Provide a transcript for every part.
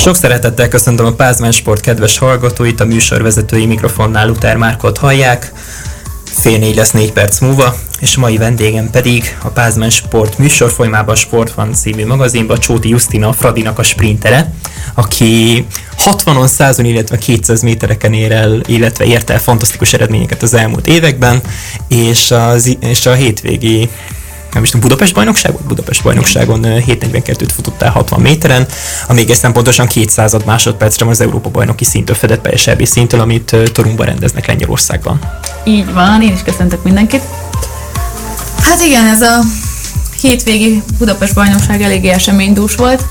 Sok szeretettel köszöntöm a Pázmán Sport kedves hallgatóit, a műsorvezetői mikrofonnál Luther Márkot hallják. Fél négy lesz négy perc múlva, és mai vendégem pedig a Pázmán Sport műsorfolyamában a Sport van című magazinban Csóti Justina, Fradinak a sprintere, aki 60-on, 100 illetve 200 métereken ér el, illetve ért el fantasztikus eredményeket az elmúlt években, és, az, és a hétvégi nem is tudom, Budapest bajnokság volt? Budapest bajnokságon 7.42-t futottál 60 méteren, ami egészen pontosan 200 másodpercre az Európa bajnoki szintől fedett PSRB szintől, amit Torumban rendeznek Lengyelországban. Így van, én is köszöntök mindenkit. Hát igen, ez a hétvégi Budapest bajnokság eléggé eseménydús volt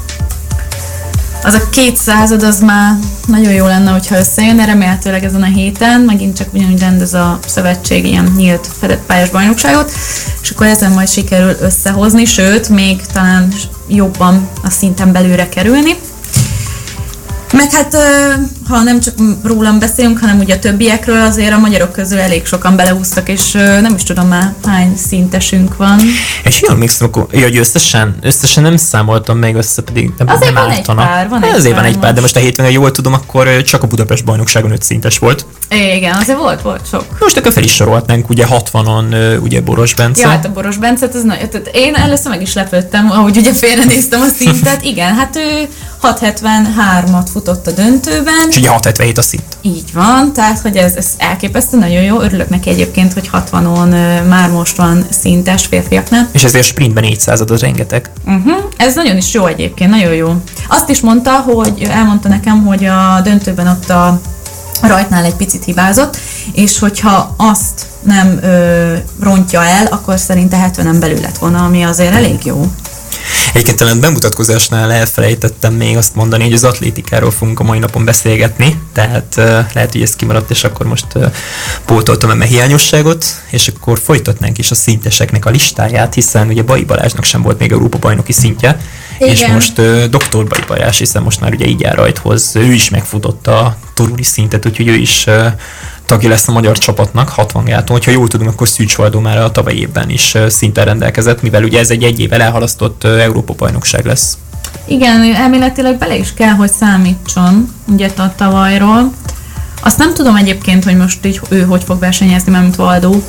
az a kétszázad az már nagyon jó lenne, hogyha összejönne, remélhetőleg ezen a héten, megint csak ugyanúgy rendez a szövetség ilyen nyílt fedett pályás bajnokságot, és akkor ezen majd sikerül összehozni, sőt, még talán jobban a szinten belőle kerülni. Meg hát, ha nem csak rólam beszélünk, hanem ugye a többiekről, azért a magyarok közül elég sokan beleúztak, és nem is tudom már hány szintesünk van. És jól emlékszem, hogy összesen, összesen nem számoltam még össze, pedig nem, azért nem van egy pár, van egy Azért van egy pár, de most a hétvégén, jól tudom, akkor csak a Budapest bajnokságon öt szintes volt. Igen, azért volt, volt sok. Most akkor fel is sorolhatnánk, ugye 60-on ugye Boros Bence. Ja, hát a Boros Bence, ez nagy, tehát én először meg is lepődtem, ahogy ugye félrenéztem a szintet. Igen, hát ő 673-at futott a döntőben. És ugye 677 a szint. Így van, tehát hogy ez, ez elképesztő, nagyon jó. Örülök neki egyébként, hogy 60-on már most van szintes férfiaknál. És ezért a sprintben 400 az rengeteg. Uh-huh. Ez nagyon is jó egyébként, nagyon jó. Azt is mondta, hogy elmondta nekem, hogy a döntőben ott a rajtnál egy picit hibázott, és hogyha azt nem ö, rontja el, akkor szerinte 70-en belül lett volna, ami azért elég jó. Egyébként talán bemutatkozásnál elfelejtettem még azt mondani, hogy az atlétikáról fogunk a mai napon beszélgetni, tehát uh, lehet, hogy ez kimaradt, és akkor most uh, pótoltam eme hiányosságot, és akkor folytatnánk is a szinteseknek a listáját, hiszen ugye Bai Balázsnak sem volt még Európa bajnoki szintje, Igen. és most uh, Dr. Bai Balázs, hiszen most már ugye így jár rajthoz, ő is megfutotta a toruli szintet, úgyhogy ő is uh, tagja lesz a magyar csapatnak 60 gától. Hogyha jól tudom, akkor Szűcs Valdó már a tavalyi évben is szinten rendelkezett, mivel ugye ez egy egy évvel elhalasztott Európa bajnokság lesz. Igen, elméletileg bele is kell, hogy számítson, ugye a tavalyról. Azt nem tudom egyébként, hogy most így ő hogy fog versenyezni, mint Valdó,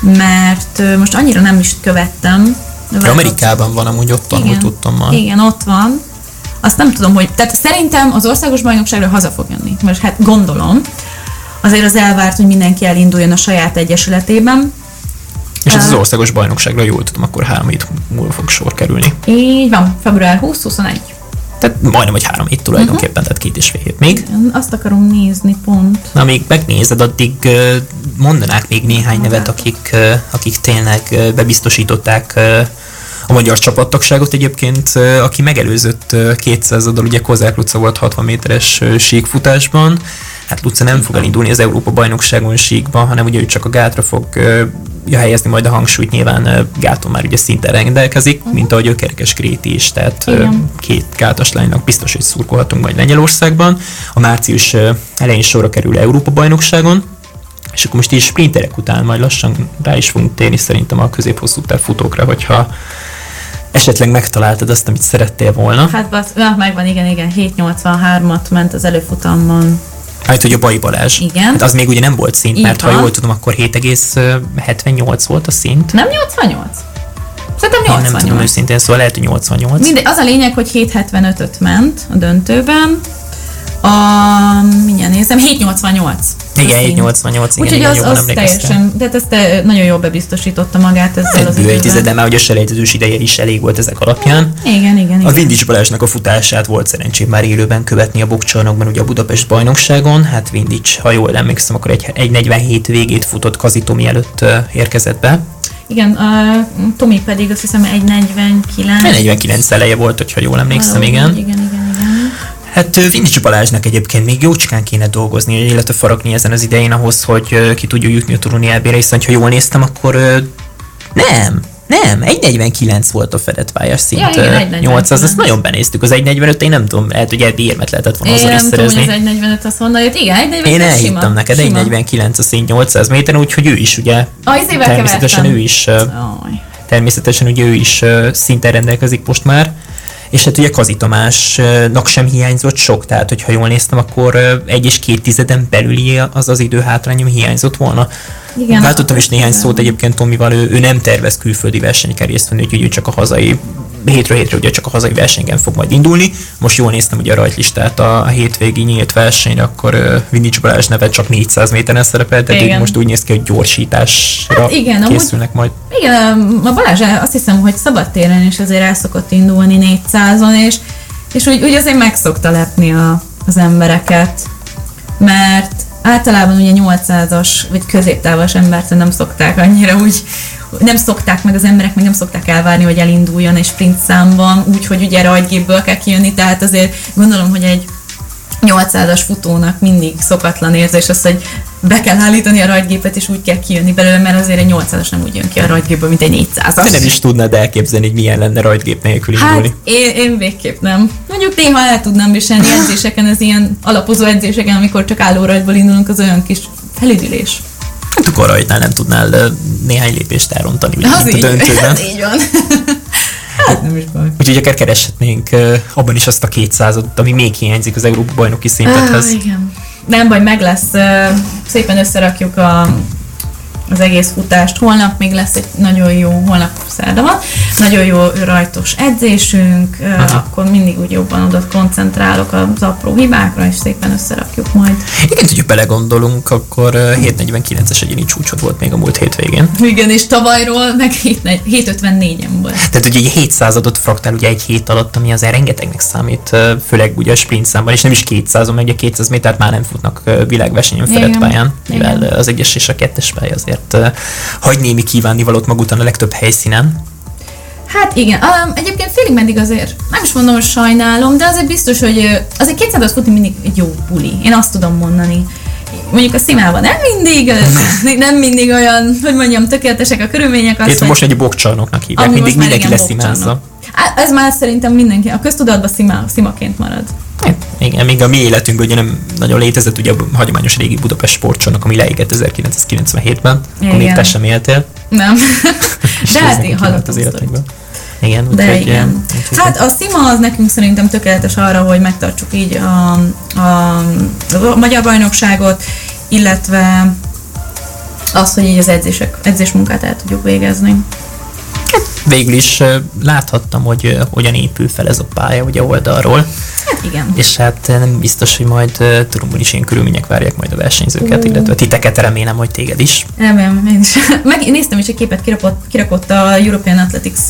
mert most annyira nem is követtem. Ja, Amerikában van amúgy ott, igen, ahogy tudtam már. Igen, ott van. Azt nem tudom, hogy... Tehát szerintem az országos bajnokságra haza fog jönni. Most hát gondolom azért az elvárt, hogy mindenki elinduljon a saját egyesületében. És ez az országos bajnokságra, jól tudom, akkor három hét múlva fog sor kerülni. Így van, február 20-21. Tehát majdnem, hogy három hét tulajdonképpen, uh-huh. tehát két és fél hét még. Azt akarom nézni pont. Na, még megnézed, addig mondanák még néhány nevet, akik, akik tényleg bebiztosították a magyar csapattagságot egyébként, aki megelőzött 200 dal ugye Kozák Luca volt 60 méteres síkfutásban, hát Luca nem fog elindulni az Európa bajnokságon síkban, hanem ugye ő csak a gátra fog ja, helyezni majd a hangsúlyt, nyilván gáton már ugye szinten rendelkezik, uh-huh. mint ahogy a Kerekes Kréti is, tehát Igen. két gátas lánynak biztos, hogy szurkolhatunk majd Lengyelországban. A március elején sorra kerül Európa bajnokságon, és akkor most így sprinterek után majd lassan rá is fogunk térni szerintem a középhosszú futókra, hogyha esetleg megtaláltad azt, amit szerettél volna. Hát basz, na, megvan, igen, igen, 783-at ment az előfutamban. Hát, hogy a Bai Balázs. Igen. Hát az még ugye nem volt szint, Így mert van. ha jól tudom, akkor 7,78 volt a szint. Nem 88? Szerintem 88. Én nem tudom őszintén, szóval lehet, hogy 88. Mindegy, az a lényeg, hogy 775-öt ment a döntőben, a, mindjárt nézem, 788. Igen, 788, igen, Úgyhogy az, az teljesen, tehát ezt te nagyon jól bebiztosította magát ezzel hát, az idővel. Tized, de már hogy a selejtezős ideje is elég volt ezek alapján. Igen, igen, igen. A Vindics Balázsnak a futását volt szerencsém már élőben követni a bokcsarnokban, ugye a Budapest bajnokságon. Hát Vindics, ha jól emlékszem, akkor egy, egy 47 végét futott Kazitomi előtt érkezett be. Igen, a Tomi pedig azt hiszem 1.49. 49 eleje volt, hogyha jól emlékszem, igen. Igen, igen, igen. Hát Vindics Balázsnak egyébként még jócskán kéne dolgozni, illetve faragni ezen az idején ahhoz, hogy ki tudja jutni a Turuni elbére, hiszen ha jól néztem, akkor nem, nem, 1.49 volt a fedett pályás szint. Ja, igen, 800, ezt nagyon benéztük. Az 1.45, én nem tudom, lehet, hogy ebbi érmet lehetett volna azzal is szerezni. Én nem tudom, hogy az 1.45 azt mondani, hogy igen, 1.45 Én elhittem neked, 1.49 a szint 800 méteren, úgyhogy ő is ugye, ah, természetesen kevertem. ő is, természetesen ugye ő is szinten rendelkezik most már és hát ugye Kazi Tamásnak sem hiányzott sok, tehát hogyha jól néztem, akkor egy és két tizeden belüli az az időhátrányom hiányzott volna. Igen, Váltottam is néhány szót egyébként Tomival, ő, ő nem tervez külföldi versenyeken részt venni, úgyhogy ő csak a hazai hétről hétre ugye csak a hazai versenyen fog majd indulni. Most jól néztem ugye a rajtlistát a, hétvégi nyílt versenyre, akkor Vinics Balázs neve csak 400 méteren szerepelt, tehát így most úgy néz ki, hogy gyorsításra hát igen, készülnek amúgy, majd. Igen, a Balázs azt hiszem, hogy szabadtéren is azért el szokott indulni 400-on, és, és úgy, úgy azért megszokta lepni a, az embereket, mert általában ugye 800-as vagy középtávos embert nem szokták annyira úgy, nem szokták meg az emberek, meg nem szokták elvárni, hogy elinduljon egy sprint számban, úgyhogy ugye rajtgépből kell kijönni, tehát azért gondolom, hogy egy 800-as futónak mindig szokatlan érzés az, hogy be kell állítani a rajtgépet, és úgy kell kijönni belőle, mert azért egy 800-as nem úgy jön ki a rajtgépből, mint egy 400-as. Te nem is tudnád elképzelni, hogy milyen lenne rajtgép nélkül hát, indulni. Én, én végképp nem. Mondjuk néha el tudnám viselni edzéseken, az ilyen alapozó edzéseken, amikor csak állórajtból indulunk, az olyan kis felüdülés. Hát akkor rajtnál nem tudnál néhány lépést elrontani, ugye, az így, a döntőben. Az így van. Hát nem is baj. Úgyhogy akár kereshetnénk abban is azt a 200 ami még hiányzik az Európa bajnoki szintethez. Ah, igen. Nem baj, meg lesz. Szépen összerakjuk a az egész futást. Holnap még lesz egy nagyon jó, holnap szerda van, nagyon jó rajtos edzésünk, Aha. akkor mindig úgy jobban oda koncentrálok az apró hibákra, és szépen összerakjuk majd. Igen, hogyha belegondolunk, akkor 749-es egyéni csúcsot volt még a múlt hétvégén. Igen, és tavalyról meg 754-en volt. Tehát ugye egy 700-adot fraktál ugye egy hét alatt, ami azért rengetegnek számít, főleg ugye a sprint számban, és nem is 200 meg a 200 métert már nem futnak világversenyen felett pályán, mivel Igen. az egyes és a kettes pálya azért azért hagy némi kívánnivalót mag után a legtöbb helyszínen. Hát igen, um, egyébként félig meddig azért, nem is mondom, hogy sajnálom, de azért biztos, hogy azért 200 futni mindig egy jó buli. Én azt tudom mondani. Mondjuk a szimában nem mindig, nem mindig olyan, hogy mondjam, tökéletesek a körülmények. Azt, hogy most egy bokcsarnoknak hívják, mindig mindenki lesz szimázza. Ez már szerintem mindenki, a köztudatban szima, szimaként marad. Igen, még a mi életünkben ugye nem nagyon létezett ugye a hagyományos régi Budapest sportcsarnok, ami leégett 1997-ben, akkor még te sem éltél. Nem. De hát én hallottam az életünkben. Igen, De úgy, igen. Úgy, hát a szima az nekünk szerintem tökéletes arra, hogy megtartsuk így a, a, a magyar bajnokságot, illetve az, hogy így az edzések, edzésmunkát el tudjuk végezni végül is láthattam, hogy hogyan épül fel ez a pálya ugye oldalról. Hát igen. És hát nem biztos, hogy majd Turumban is ilyen körülmények várják majd a versenyzőket, uh. illetve titeket remélem, hogy téged is. Remélem, én is. Meg, néztem is egy képet, kirakott, kirakott a European Athletics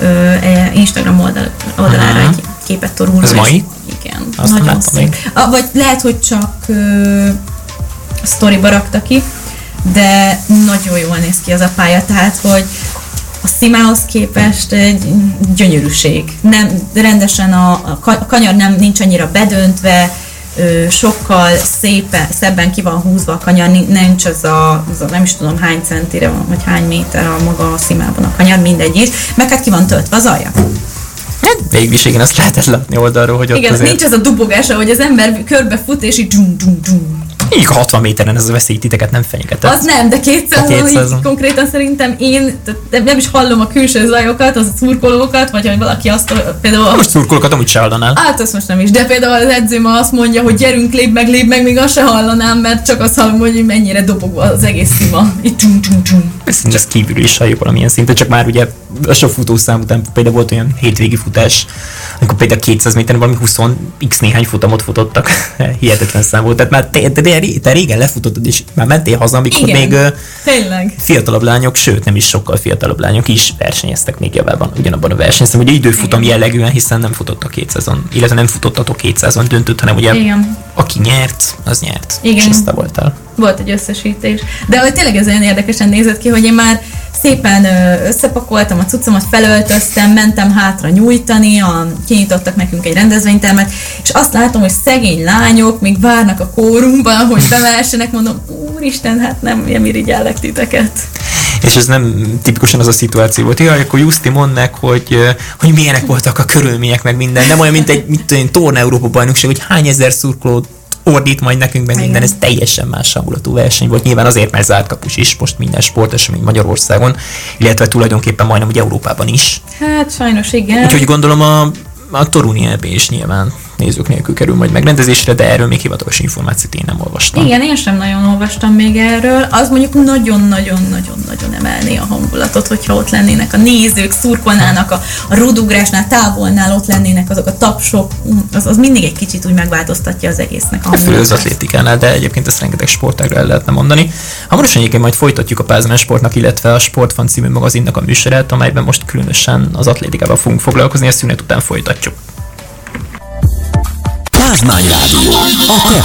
uh, Instagram oldal, oldalára uh-huh. egy képet Turumról. Ez mai? Igen, Azt nagyon szép. A, vagy lehet, hogy csak uh, sztoriba rakta ki, de nagyon jól néz ki az a pálya, tehát hogy szimához képest egy gyönyörűség. Nem, rendesen a, a kanyar nem nincs annyira bedöntve, sokkal szépen, szebben ki van húzva a kanyar, nincs az a, az a nem is tudom hány centire van, vagy hány méter a maga a szimában a kanyar, mindegy is, meg hát ki van töltve az alja. Hát végül is igen, azt lehetett látni oldalról, hogy ott Igen, azért... nincs az a dubogás, hogy az ember körbe fut, és így dzsum, dzsum, dzsum. Így 60 méteren ez a veszély titeket nem fenyegetett. Az nem, de 200 200 konkrétan szerintem én nem is hallom a külső zajokat, az a szurkolókat, vagy hogy valaki azt például... Most szurkolókat amúgy se hallanál. Hát azt most nem is, de például az edzőm azt mondja, hogy gyerünk, lép meg, lép meg, még azt se hallanám, mert csak azt hallom, hogy mennyire dobog az egész szima. Így tum, tum, tum. Ez, ez kívül is halljuk valamilyen szinten, csak már ugye a sok futószám után például volt olyan hétvégi futás, amikor például 200 méteren valami 20 x néhány futamot futottak. Hihetetlen szám volt. Tehát már te, te, te, régen lefutottad, és már mentél haza, amikor Igen, még tényleg. fiatalabb lányok, sőt nem is sokkal fiatalabb lányok is versenyeztek még javában ugyanabban a versenyben. Ugye időfutam Igen. jellegűen, hiszen nem futottak 200-on, illetve nem futottatok 200-on döntött, hanem ugye Igen. aki nyert, az nyert. Igen. És voltál. Volt egy összesítés. De hogy tényleg ez olyan érdekesen nézett ki, hogy én már szépen összepakoltam a cuccomat, felöltöztem, mentem hátra nyújtani, a, kinyitottak nekünk egy rendezvénytermet, és azt látom, hogy szegény lányok még várnak a kórumban, hogy bemehessenek, mondom, úristen, hát nem irigyellek titeket. És ez nem tipikusan az a szituáció volt. Jaj, akkor Justi mondnak, hogy, hogy milyenek voltak a körülmények, meg minden. Nem olyan, mint egy mint egy torna Európa bajnokság, hogy hány ezer szurkoló ordít majd nekünk, meg minden, ez teljesen más hangulatú verseny volt. Nyilván azért, mert zárt kapus is most minden sportesemény Magyarországon, illetve tulajdonképpen majdnem ugye Európában is. Hát sajnos igen. Úgyhogy gondolom a a Toruni is nyilván nézők nélkül kerül majd megrendezésre, de erről még hivatalos információt én nem olvastam. Igen, én sem nagyon olvastam még erről. Az mondjuk nagyon-nagyon-nagyon-nagyon emelné a hangulatot, hogyha ott lennének a nézők, szurkolnának a, a rodugrásnál, távolnál ott lennének azok a tapsok, az, az mindig egy kicsit úgy megváltoztatja az egésznek a hangulatát. az atlétikánál, de egyébként ezt rengeteg sportágra el lehetne mondani. Hamarosan egyébként majd folytatjuk a Pázmán Sportnak, illetve a Sportfan című magazinnak a műsorát, amelyben most különösen az atlétikával fogunk foglalkozni, a szünet után folytatjuk. Pázmány Rádió, a te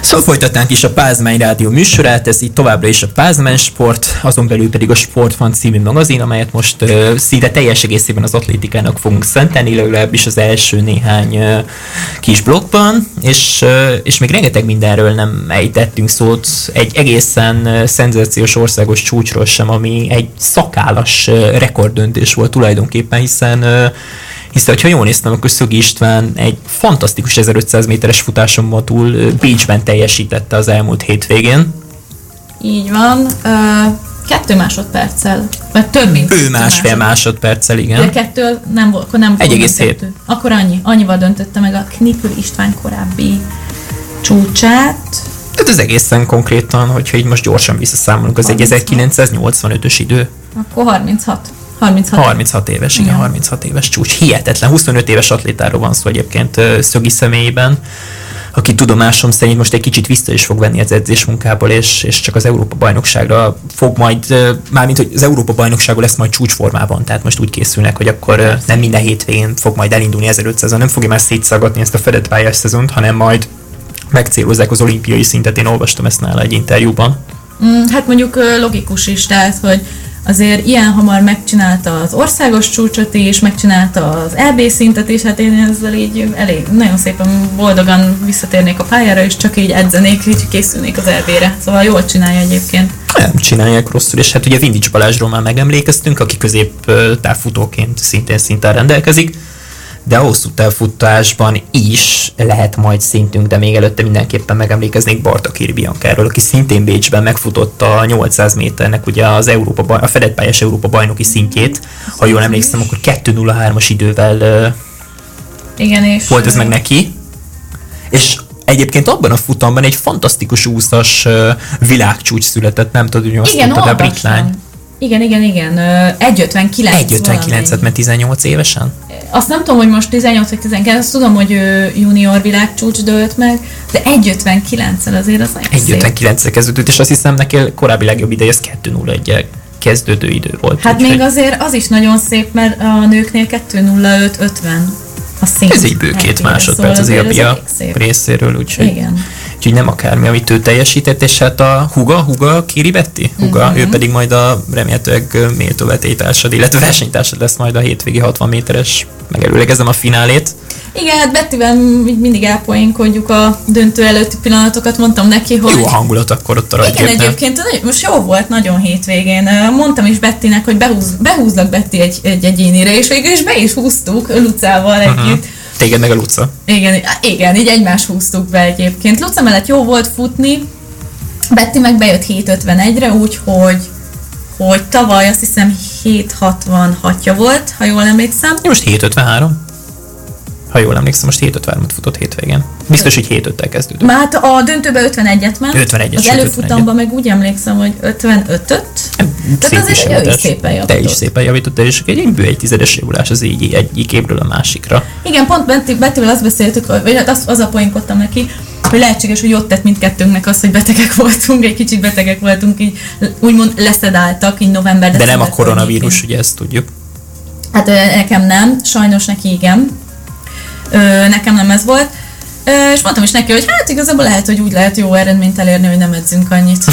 Szóval folytatnánk is a Pázmány Rádió műsorát, ez itt továbbra is a Pázmány Sport, azon belül pedig a Sportfan című magazin, amelyet most uh, szinte teljes egészében az atlétikának fogunk szentelni, legalábbis az első néhány uh, kis blokkban, és, uh, és még rengeteg mindenről nem ejtettünk szót, egy egészen uh, szenzációs országos csúcsról sem, ami egy szakállas uh, rekorddöntés volt tulajdonképpen, hiszen uh, hiszen, ha jól néztem, akkor Szögi István egy fantasztikus 1500 méteres futáson túl Bécsben teljesítette az elmúlt hétvégén. Így van. Uh, kettő másodperccel, vagy több mint Ő másfél másodperccel, igen. De kettő nem volt, akkor nem volt. 1,7. Akkor annyi, annyival döntötte meg a Knipül István korábbi csúcsát. Tehát az egészen konkrétan, hogyha így most gyorsan visszaszámolunk, az 1985-ös idő. Akkor 36. 36. 36 éves, igen, igen, 36 éves csúcs. Hihetetlen. 25 éves atlétáról van szó egyébként Szögi személyében aki tudomásom szerint most egy kicsit vissza is fog venni az edzés munkából, és, és csak az Európa bajnokságra fog majd, mármint hogy az Európa bajnokságon lesz majd csúcsformában, tehát most úgy készülnek, hogy akkor nem minden hétvégén fog majd elindulni 1500 nem fogja már szétszagadni ezt a fedett pályás szezont, hanem majd megcélozzák az olimpiai szintet, én olvastam ezt nála egy interjúban. Mm, hát mondjuk logikus is, tehát, hogy azért ilyen hamar megcsinálta az országos csúcsot is, megcsinálta az EB szintet is, hát én ezzel így elég nagyon szépen boldogan visszatérnék a pályára, és csak így edzenék, így készülnék az EB-re. Szóval jól csinálja egyébként. Nem csinálják rosszul, és hát ugye Vindics Balázsról már megemlékeztünk, aki közép távfutóként szintén szinten rendelkezik de a hosszú távfutásban is lehet majd szintünk, de még előtte mindenképpen megemlékeznék Barta Kirbiankáról, aki szintén Bécsben megfutotta a 800 méternek ugye az Európa, a fedett pályás Európa bajnoki szintjét. Ha jól emlékszem, akkor 2.03-as idővel igen, és volt ez meg neki. És egyébként abban a futamban egy fantasztikus úszas világcsúcs született, nem tudod, hogy azt Igen, mondtad, a brit lány. Igen, igen, igen. 1.59. 1.59-et, mert 18 évesen? Azt nem tudom, hogy most 18 vagy 19, azt tudom, hogy junior világcsúcs dőlt meg, de 1.59-el azért az nagyon 1.59-el kezdődött, és azt hiszem neki korábbi legjobb ideje az 2.01 kezdődő idő volt. Hát még hogy... azért az is nagyon szép, mert a nőknél 2.05.50 a szint. Ez egy bő két másodperc szóval az a részéről, úgyhogy... Igen úgyhogy nem akármi, amit ő teljesített, és hát a Huga, Huga, Kiribetti, Huga, mm-hmm. ő pedig majd a remélhetőleg méltó vetélytársad, illetve versenytársad lesz majd a hétvégi 60 méteres, megelőlegezem a finálét. Igen, hát Bettivel mindig elpoénkodjuk a döntő előtti pillanatokat, mondtam neki, hogy... Jó hangulat akkor ott a Igen, egyébként most jó volt nagyon hétvégén. Mondtam is Bettinek, hogy behúz, behúzlak Betty egy, egy egyénire, és végül is be is húztuk Lucával uh-huh. Téged meg a Luca. Igen, igen, így egymás húztuk be egyébként. Luca mellett jó volt futni, Betty meg bejött 7.51-re, úgyhogy hogy tavaly azt hiszem 7.66-ja volt, ha jól emlékszem. Most 7.53 ha jól emlékszem, most 7 3 futott hétvégén. Biztos, hogy 7 5 kezdődött. Már hát a döntőbe 51-et ment. 51 Az előfutamban meg úgy emlékszem, hogy 55-öt. Tehát azért ő is szépen javított. Te is szépen javítottál, és egy bő egy tizedes javulás az így egyik évről a másikra. Igen, pont Betty, Bettyvel azt beszéltük, vagy hát az, az a poénkodtam neki, hogy lehetséges, hogy ott tett mindkettőnknek az, hogy betegek voltunk, egy kicsit betegek voltunk, így úgymond leszedáltak, így november De nem a koronavírus, ugye ezt tudjuk. Hát nekem nem, sajnos neki igen Ö, nekem nem ez volt. Ö, és mondtam is neki, hogy hát igazából lehet, hogy úgy lehet jó eredményt elérni, hogy nem edzünk annyit.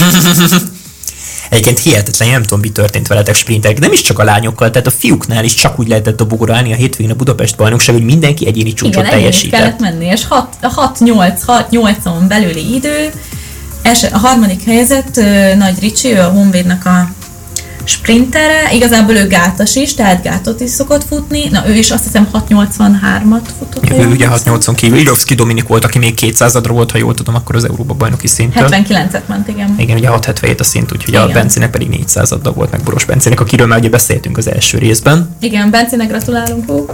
Egyébként hihetetlen, nem tudom, mi történt veletek sprinterek, nem is csak a lányokkal, tehát a fiúknál is csak úgy lehetett dobogóra állni a hétvégén a Budapest bajnokság, hogy mindenki egyéni csúcsot Igen, teljesített. kellett menni, és 6-8-on belüli idő, a harmadik helyzet Nagy Ricsi, ő a Honvédnak a sprintere, igazából ő gátas is, tehát gátot is szokott futni, na ő is azt hiszem 683-at futott. Ja, ő ugye 680 kívül, Irovszki Dominik volt, aki még 200-adra volt, ha jól tudom, akkor az Európa bajnoki szinttől. 79-et ment, igen. Igen, ugye 677 a szint, úgyhogy igen. a Bencinek pedig 400 volt, meg Boros Bencinek, akiről már ugye beszéltünk az első részben. Igen, Bencinek gratulálunk. Hú.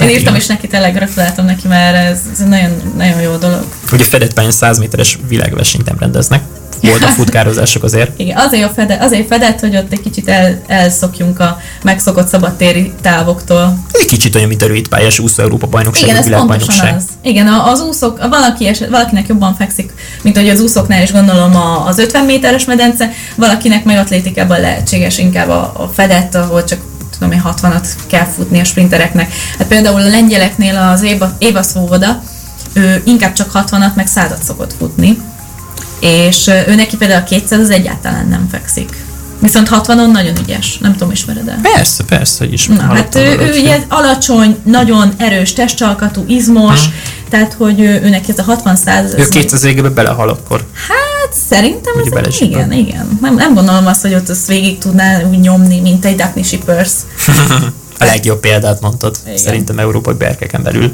Én írtam is neki, tényleg gratuláltam neki, mert ez, ez nagyon, nagyon jó dolog. Ugye fedett pályán 100 méteres világversenyt nem rendeznek, voltak futkározások azért. Igen, azért, a fedett, azért fedett, hogy ott egy kicsit el, elszokjunk a megszokott szabadtéri távoktól. Egy kicsit olyan, mint a rövid pályás úszó Európa bajnokság, Igen, ez pontosan az. Igen, az úszók, valaki eset, valakinek jobban fekszik, mint hogy az úszóknál is gondolom az 50 méteres medence, valakinek meg atlétikában lehetséges inkább a, a fedett, ahol csak tudom én 60-at kell futni a sprintereknek. Hát például a lengyeleknél az Éva, Éva Szóvoda, ő inkább csak 60-at, meg 100 szokott futni és ő neki például a 200 az egyáltalán nem fekszik. Viszont 60-on nagyon ügyes, nem tudom, ismered el. Persze, persze, hogy ismerem. Na, hát ő, ő ugye alacsony, nagyon erős testcsalkatú, izmos, hmm. tehát hogy ő, ő neki ez a 60 száz... Ő 200 égebe belehal akkor. Hát szerintem az igen, igen. Nem, nem gondolom azt, hogy ott azt végig tudná úgy nyomni, mint egy Daphne Shippers. a legjobb példát mondtad, igen. szerintem európai berkeken belül.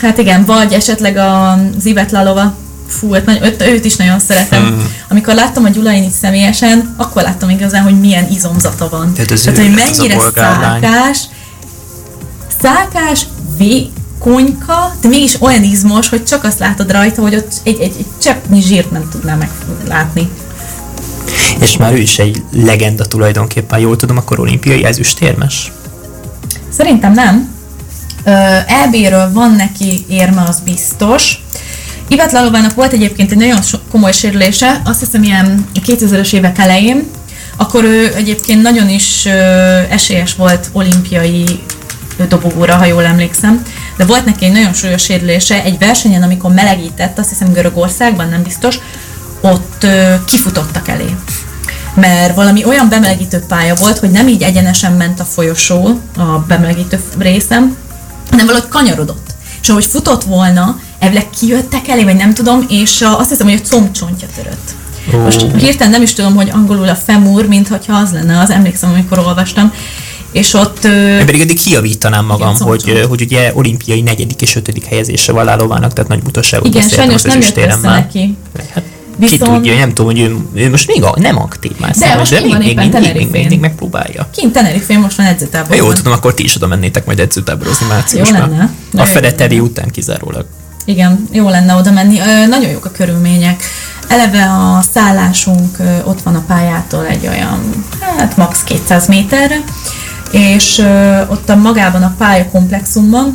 Hát igen, vagy esetleg a Zivet Lalova, fú, hát nagyon, őt, őt is nagyon szeretem. Hmm. Amikor láttam a Gyulainit személyesen, akkor láttam igazán, hogy milyen izomzata van. Tehát, ez Tehát hogy mennyire szákás, szákás, vékonyka, de mégis olyan izmos, hogy csak azt látod rajta, hogy ott egy, egy, egy cseppnyi zsírt nem tudná meglátni. És már ő is egy legenda tulajdonképpen, jól tudom, akkor olimpiai ezüstérmes? Szerintem nem. EB-ről van neki érme, az biztos. Ivet Lalovának volt egyébként egy nagyon komoly sérülése, azt hiszem ilyen 2000-es évek elején, akkor ő egyébként nagyon is esélyes volt olimpiai dobogóra, ha jól emlékszem, de volt neki egy nagyon súlyos sérülése egy versenyen, amikor melegített, azt hiszem Görögországban, nem biztos, ott kifutottak elé. Mert valami olyan bemelegítő pálya volt, hogy nem így egyenesen ment a folyosó a bemelegítő részem, hanem valahogy kanyarodott. És ahogy futott volna, elvileg kijöttek elé, vagy nem tudom, és azt hiszem, hogy a combcsontja törött. Oh. Most hirtelen nem is tudom, hogy angolul a femur, mint hogyha az lenne, az emlékszem, amikor olvastam. És ott... Én pedig eddig kiavítanám magam, igen, hogy, hogy ugye olimpiai negyedik és ötödik helyezése van Lálovának, tehát nagy butaságot Igen, sajnos nem jött össze már. neki. Hát, Viszont... Ki tudja, nem tudom, hogy ő, ő most még a, nem aktív már De számos, most de még, még, még, még, még, még, megpróbálja. Kint Tenerifén most van edzőtáborban. Jól tudom, akkor ti is oda mennétek majd edzőtáborozni márciusban. Jó lenne. A Fedeteri után kizárólag. Igen, jó lenne oda menni. Nagyon jók a körülmények. Eleve a szállásunk ott van a pályától egy olyan, hát max. 200 méterre, és ott a magában a pályakomplexumban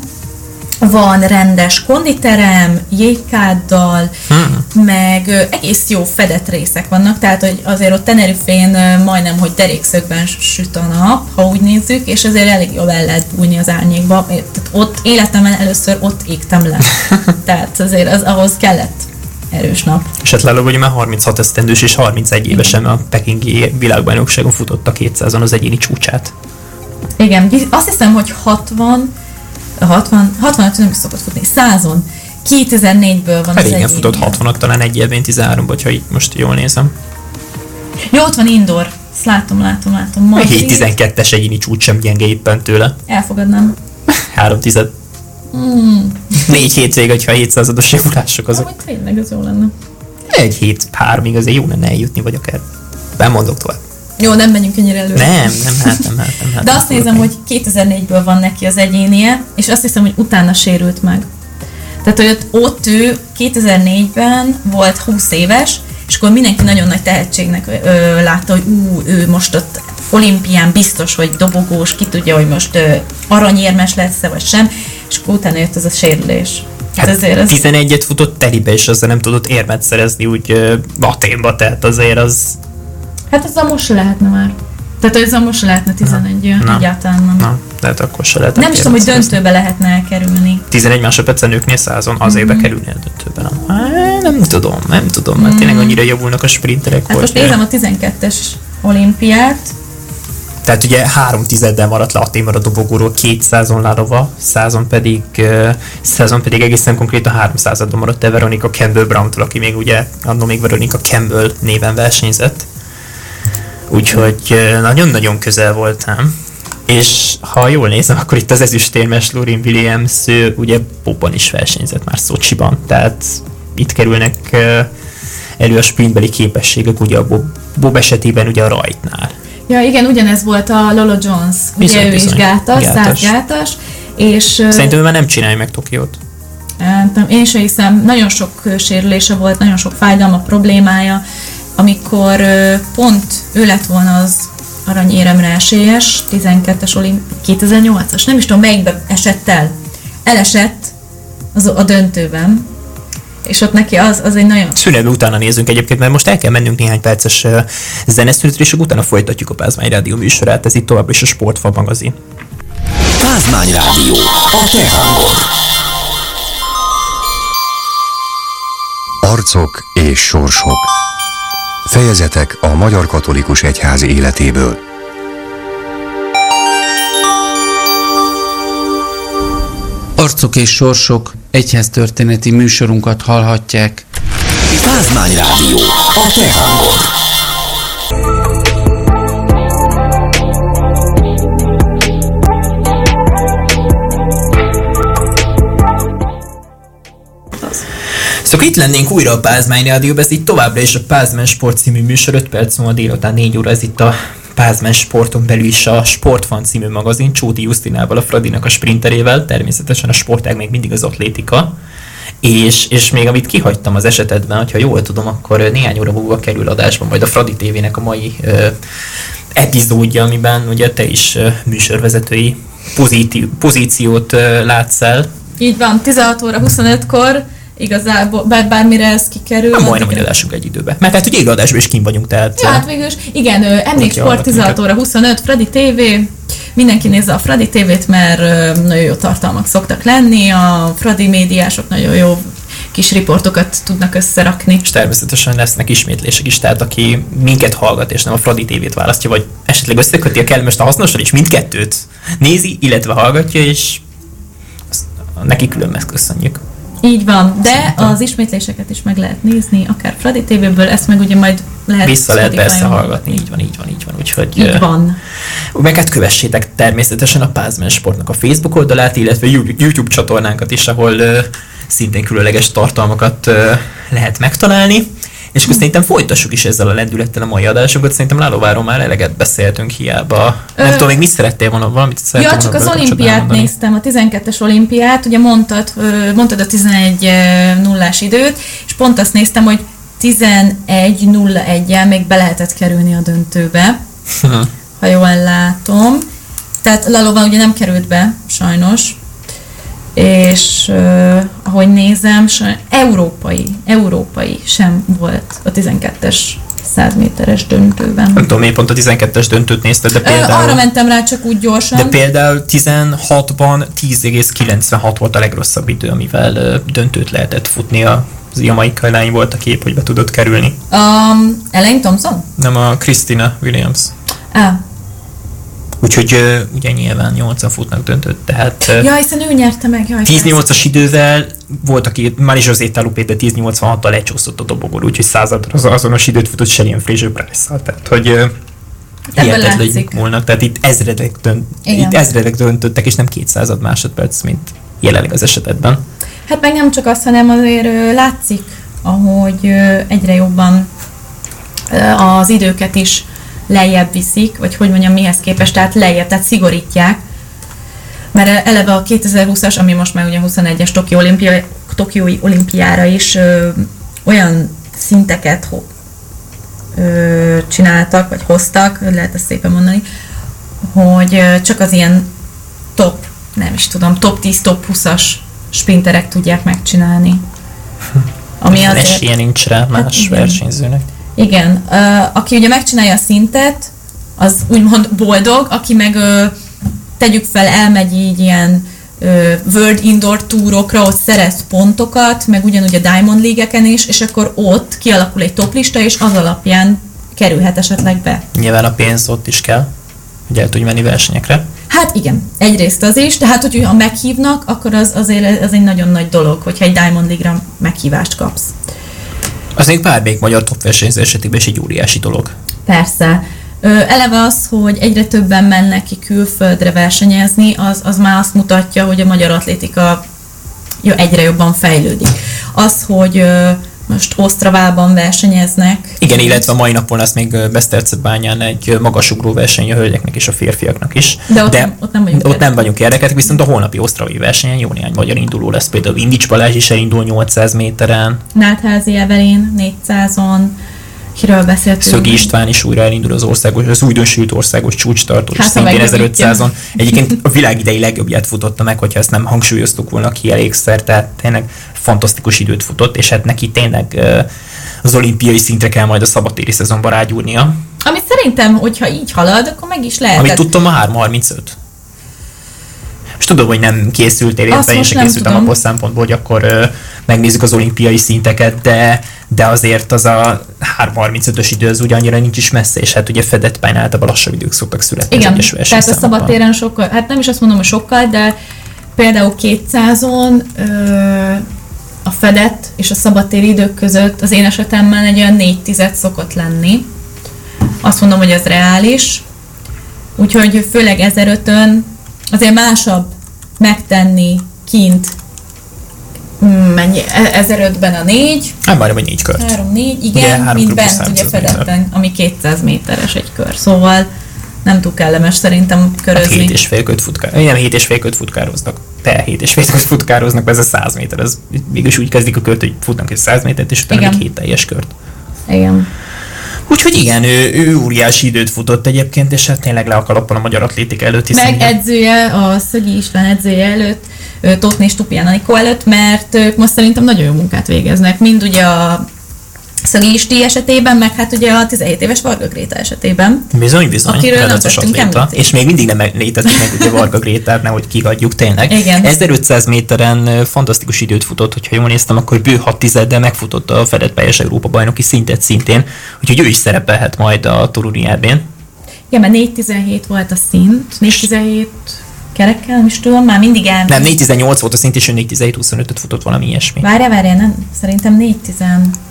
van rendes konditerem, jégkáddal, hmm. meg egész jó fedett részek vannak, tehát hogy azért ott Tenerifén majdnem, hogy derékszögben süt a nap, ha úgy nézzük, és azért elég jól el lehet bújni az árnyékba. Tehát ott életemben először ott égtem le. tehát azért az ahhoz kellett erős nap. És hát Lalo, hogy már 36 esztendős és 31 évesen a pekingi világbajnokságon futott a 200-on az egyéni csúcsát. Igen, azt hiszem, hogy 60 60, 65 nem is szokott futni, 100-on. 2004-ből van hát az igen, futott 60 talán egy évben 13 vagy ha itt most jól nézem. Jó, ott van indoor. Ezt látom, látom, látom. Ma 7-12-es egyéni csúcs sem gyenge éppen tőle. Elfogadnám. 3 tized. Mm. Négy hétvég, hogyha 700-ados javulások azok. Ahogy tényleg, az jó lenne. Egy hét, háromig azért jó lenne eljutni, vagy akár. Nem mondok tovább. Jó, nem menjünk ennyire előre. Nem, nem, hát nem, hát nem. Hát De azt nézem, hogy 2004-ből van neki az egyénie, és azt hiszem, hogy utána sérült meg. Tehát, hogy ott, ott ő 2004-ben volt 20 éves, és akkor mindenki nagyon nagy tehetségnek ö, látta, hogy ú, ő most ott olimpián biztos, hogy dobogós, ki tudja, hogy most ö, aranyérmes lesz-e vagy sem, és akkor utána jött ez a sérülés. Hát, hát azért az... 11-et futott teribe, és azzal nem tudott érmet szerezni úgy ö, Aténba, tehát azért az Hát ez a most lehetne már. Tehát ez a most lehetne 11 na, egyáltalán nem. Na, lehet akkor se lehet. Nem is tudom, hogy döntőbe lehetne elkerülni. 11 másodperc a nőknél százon azért mm-hmm. bekerülni a döntőbe. Nem, hát, nem tudom, nem tudom, mert mm. tényleg annyira javulnak a sprinterek. Hát most nézem a 12-es olimpiát. Tehát ugye három tizeddel maradt le a téma a dobogóról, 200-on lárova, százon pedig, százon pedig egészen konkrét a 300 maradt el Veronika Campbell Brown-tól, aki még ugye annól még Veronika Campbell néven versenyzett. Úgyhogy nagyon-nagyon közel voltam. És ha jól nézem, akkor itt az ezüstérmes Lorin Williams, ő ugye Bobban is versenyzett már Szocsiban, tehát itt kerülnek elő a sprintbeli képességek, ugye a Bob, Bob esetében ugye a rajtnál. Ja, igen, ugyanez volt a Lolo Jones, ugye bizony, ő bizony. is gátas, gátas. gátas, És, Szerintem ő már nem csinálja meg Tokiót. nem én sem hiszem, nagyon sok sérülése volt, nagyon sok fájdalma, problémája, amikor pont ő lett volna az aranyéremre esélyes, 12-es olimp, 2008-as, nem is tudom melyikbe esett el. Elesett az, a döntőben, és ott neki az, az egy nagyon... Szünetbe utána nézzünk egyébként, mert most el kell mennünk néhány perces ö, zeneszünetre, és utána folytatjuk a Pázmány Rádió műsorát. Ez itt továbbra is a Sportfa magazin. Pázmány Rádió, a te hangod. Arcok és sorsok. Fejezetek a Magyar Katolikus Egyház életéből. Arcok és sorsok egyháztörténeti műsorunkat hallhatják. Pázmány Rádió, a te hangod. Itt lennénk újra a Pázmány Rádióban, ez itt továbbra is a Pázmány Sport című műsor, 5 perc múlva délután 4 óra, ez itt a Pázmány Sporton belül is a Sportfan című magazin, Csóti Justinával, a Fradinak a sprinterével, természetesen a sportág még mindig az atlétika, és, és még amit kihagytam az esetedben, hogyha jól tudom, akkor néhány óra múlva kerül adásba majd a Fradi TV-nek a mai ö, epizódja, amiben ugye te is ö, műsorvezetői pozíti, pozíciót ö, látsz el. Így van, 16 óra 25-kor, igazából, bár bármire ez kikerül. Na, majdnem, hogy adásunk egy időben. Mert hát ugye élőadásban is kim vagyunk, tehát... Ja, hát végül is, igen, ö, emléksport hallgat 16 óra 25, Fradi TV, mindenki nézze a Fradi TV-t, mert nagyon jó tartalmak szoktak lenni, a Fradi médiások nagyon jó kis riportokat tudnak összerakni. és természetesen lesznek ismétlések is, tehát aki minket hallgat, és nem a Fradi TV-t választja, vagy esetleg összeköti a kellemes a hasznosan, és mindkettőt nézi, illetve hallgatja, és neki külön megköszönjük. Így van, de Szerintem. az ismétléseket is meg lehet nézni, akár Fradi TV-ből, ezt meg ugye majd lehet Vissza lehet persze hallgatni, így van, így van, így van. Úgyhogy Így van. meg hát kövessétek természetesen a Pázmen Sportnak a Facebook oldalát, illetve YouTube csatornánkat is, ahol ö, szintén különleges tartalmakat ö, lehet megtalálni. És akkor szerintem folytassuk is ezzel a lendülettel a mai adásunkat. Szerintem Lálováról már eleget beszéltünk hiába. Nem Ö, tudom, még mit szerettél volna, valamit szerettél Ja, csak az olimpiát néztem, a 12-es olimpiát, ugye mondtad, mondtad a 11 nullás időt, és pont azt néztem, hogy 11.01-jel még be lehetett kerülni a döntőbe, ha jól látom. Tehát Lalova ugye nem került be, sajnos, és uh, ahogy nézem, európai, európai sem volt a 12-es 100 méteres döntőben. Nem tudom, miért pont a 12-es döntőt nézted, de Ö, arra például... mentem rá csak úgy gyorsan. De például 16-ban 10,96 volt a legrosszabb idő, amivel ö, döntőt lehetett futni. A az jamaikai lány volt a kép, hogy be tudott kerülni. Um, Elaine Thompson? Nem a Christina Williams. Á, Úgyhogy ugye nyilván 80 futnak döntőt, tehát ö, ja, hiszen ő nyerte meg. Jaj, 10-8-as idővel volt, aki Mari José Talupé, de 10-86-tal lecsúszott a dobogón, úgyhogy századra az azonos időt futott Sherian Fraser price Tehát, hogy Ebből hihetetlen múlnak. Tehát itt ezredek, dönt, Igen. itt ezredek döntöttek, és nem 200 másodperc, mint jelenleg az esetedben. Hát meg nem csak azt, hanem azért látszik, ahogy egyre jobban az időket is lejjebb viszik, vagy hogy mondjam, mihez képest, tehát lejjebb, tehát szigorítják. Mert eleve a 2020-as, ami most már ugye 21-es Tokió olimpia, Tokiói olimpiára is ö, olyan szinteket ho, ö, csináltak, vagy hoztak, lehet ezt szépen mondani, hogy csak az ilyen top, nem is tudom, top 10, top 20-as sprinterek tudják megcsinálni. Ami azért, Esélye nincs rá más igen. versenyzőnek. Igen, aki ugye megcsinálja a szintet, az úgymond boldog, aki meg tegyük fel, elmegy így ilyen World Indoor túrokra, ott szerez pontokat, meg ugyanúgy a Diamond League-eken is, és akkor ott kialakul egy toplista, és az alapján kerülhet esetleg be. Nyilván a pénz ott is kell, hogy el tudj menni versenyekre. Hát igen, egyrészt az is, tehát hogy ha meghívnak, akkor az azért az egy nagyon nagy dolog, hogyha egy Diamond League-ra meghívást kapsz. Az még bármelyik magyar top versenyző esetében is egy óriási dolog. Persze. Ö, eleve az, hogy egyre többen mennek ki külföldre versenyezni, az, az már azt mutatja, hogy a magyar atlétika jó, egyre jobban fejlődik. Az, hogy ö, most Osztravában versenyeznek. Igen, illetve mai napon lesz még Besztercebányán egy magasugró verseny a hölgyeknek és a férfiaknak is. De ott nem- ott nem vagyunk ott nem vagyunk érdekeltek, viszont a holnapi osztravai versenyen jó néhány magyar induló lesz. Például Indics Balázs is elindul 800 méteren, Nátházi Evelin 400-on, kiről beszéltünk? Szögi István is újra elindul az országos, az újdonsült országos csúcstartó, és Hát, szintén megrövidítja. 1500-on. Egyébként a világ idei legjobbját futotta meg, hogyha ezt nem hangsúlyoztuk volna ki elégszer, tehát tényleg fantasztikus időt futott, és hát neki tényleg az olimpiai szintre kell majd a szabadtéri szezonban rágyúrnia. Ami szerintem, hogyha így halad, akkor meg is lehet. Amit tudtam, a 335. És tudom, hogy nem készültél, én sem készültem abból szempontból, hogy akkor ö, megnézzük az olimpiai szinteket, de, de azért az a 335-ös idő az ugye annyira nincs is messze, és hát ugye fedett pályán általában lassabb idők szoktak születni. Igen, tehát a versenyszámokban. szabadtéren sokkal, hát nem is azt mondom, hogy sokkal, de például 200-on ö, a fedett és a szabadtéri idők között az én esetemben egy olyan 4 tized szokott lenni. Azt mondom, hogy ez reális. Úgyhogy főleg 1005-ön azért másabb megtenni kint mennyi, 1005-ben a 4, Hát majdnem, hogy négy kört. 3-4, Ugye, igen, három mint kör bent ugye 300 méter. fedetten, ami 200 méteres egy kör. Szóval nem túl kellemes szerintem Hát körözni. hét és fél köt futkár, nem hét és fél köt futkároznak. Te hét és fél köt futkároznak, ez a 100 méter, ez mégis úgy kezdik a kört, hogy futnak egy 100 métert, és utána Igen. még hét teljes kört. Igen. Úgyhogy igen, ő, ő óriási időt futott egyébként, és hát tényleg le a a magyar atlétika előtt, hiszen Meg edzője, a Szögi István edzője előtt, Tóth és Tupján előtt, mert ők most szerintem nagyon jó munkát végeznek. Mind ugye a Szögi Isti esetében, meg hát ugye a 17 éves Varga Gréta esetében. Bizony, bizony, Akiről nem tettünk és még mindig nem létezik meg ugye Varga Grétát, nehogy kihagyjuk tényleg. Igen. 1500 méteren fantasztikus időt futott, hogyha jól néztem, akkor bő 6 tizeddel megfutott a fedett pályás Európa bajnoki szintet szintén, úgyhogy ő is szerepelhet majd a Toruni EB-n. Igen, mert 4.17 volt a szint, 4.17 kerekkel, nem is tudom, már mindig el... Nem, 418 volt a szint, és ő 417-25-öt futott valami ilyesmi. Várjál, várjál, nem, szerintem 4.10...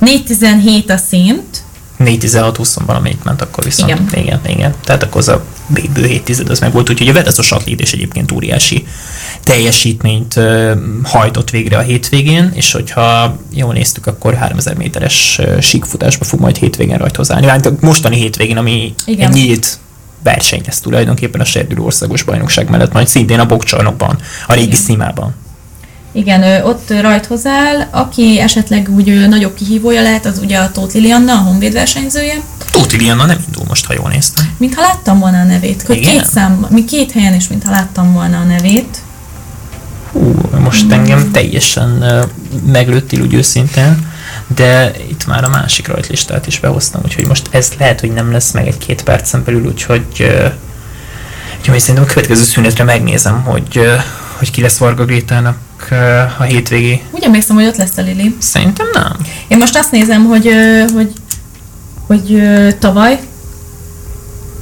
4.17 a szint, 4-16-20 valamelyik ment akkor viszont. Igen. igen, igen. Tehát akkor az a bő- bő 7 tized az meg volt, úgyhogy a Vedeszos atlet is egyébként óriási teljesítményt hajtott végre a hétvégén, és hogyha jól néztük, akkor 3000 méteres síkfutásba fog majd hétvégén rajta állni. Hát a mostani hétvégén, ami Igen. egy nyílt verseny lesz tulajdonképpen a Serdülő Országos Bajnokság mellett, majd szintén a bokcsarnokban, a régi Igen. szímában. Igen, ott rajthoz áll, aki esetleg úgy nagyobb kihívója lehet, az ugye a Tóth Lilianna, a Honvéd versenyzője. Tóth Iliana nem indul most, ha jól néztem. Mintha láttam volna a nevét, hogy Igen? két szám, mi két helyen is, mintha láttam volna a nevét. Hú, most engem teljesen uh, meglőttél úgy őszintén, de itt már a másik rajtlistát is behoztam, úgyhogy most ez lehet, hogy nem lesz meg egy-két percen belül, úgyhogy, úgyhogy szerintem a következő szünetre megnézem, hogy, hogy ki lesz Varga Grétának a hétvégi. Úgy emlékszem, hogy ott lesz a Lili. Szerintem nem. Én most azt nézem, hogy, hogy, hogy ö, tavaly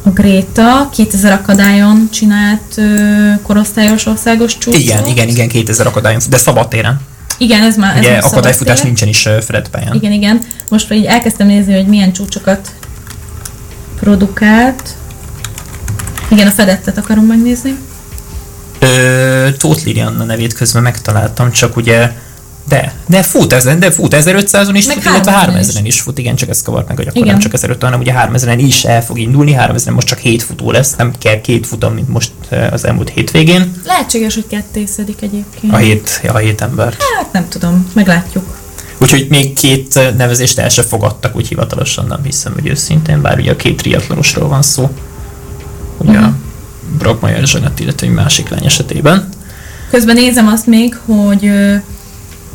a Gréta 2000 akadályon csinált korosztályos országos csúcsot. Igen, igen, igen, 2000 akadályon, de szabadtéren. Igen, ez már ez Ugye most akadályfutás nincsen is Fred pályán. Igen, igen. Most így elkezdtem nézni, hogy milyen csúcsokat produkált. Igen, a fedettet akarom megnézni. Ö, Tóth Lilianna nevét közben megtaláltam, csak ugye de, de fut, ezen, de fut 1500-on is Meg fut, illetve 3000-en 3000-en is fut, igen, csak ezt kavart meg, hogy akkor Igen. nem csak 1500, hanem ugye 3000-en is el fog indulni, 3000-en most csak 7 futó lesz, nem kell két futam, mint most az elmúlt hétvégén, Lehetséges, hogy kettészedik egyébként. a hét, a hét ember. Hát nem tudom, meglátjuk. Úgyhogy még két nevezést el se fogadtak, úgy hivatalosan nem hiszem, hogy őszintén, bár ugye a két triatlonosról van szó. Ugye uh-huh. Brockmayer Zsanett, illetve egy másik lány esetében. Közben nézem azt még, hogy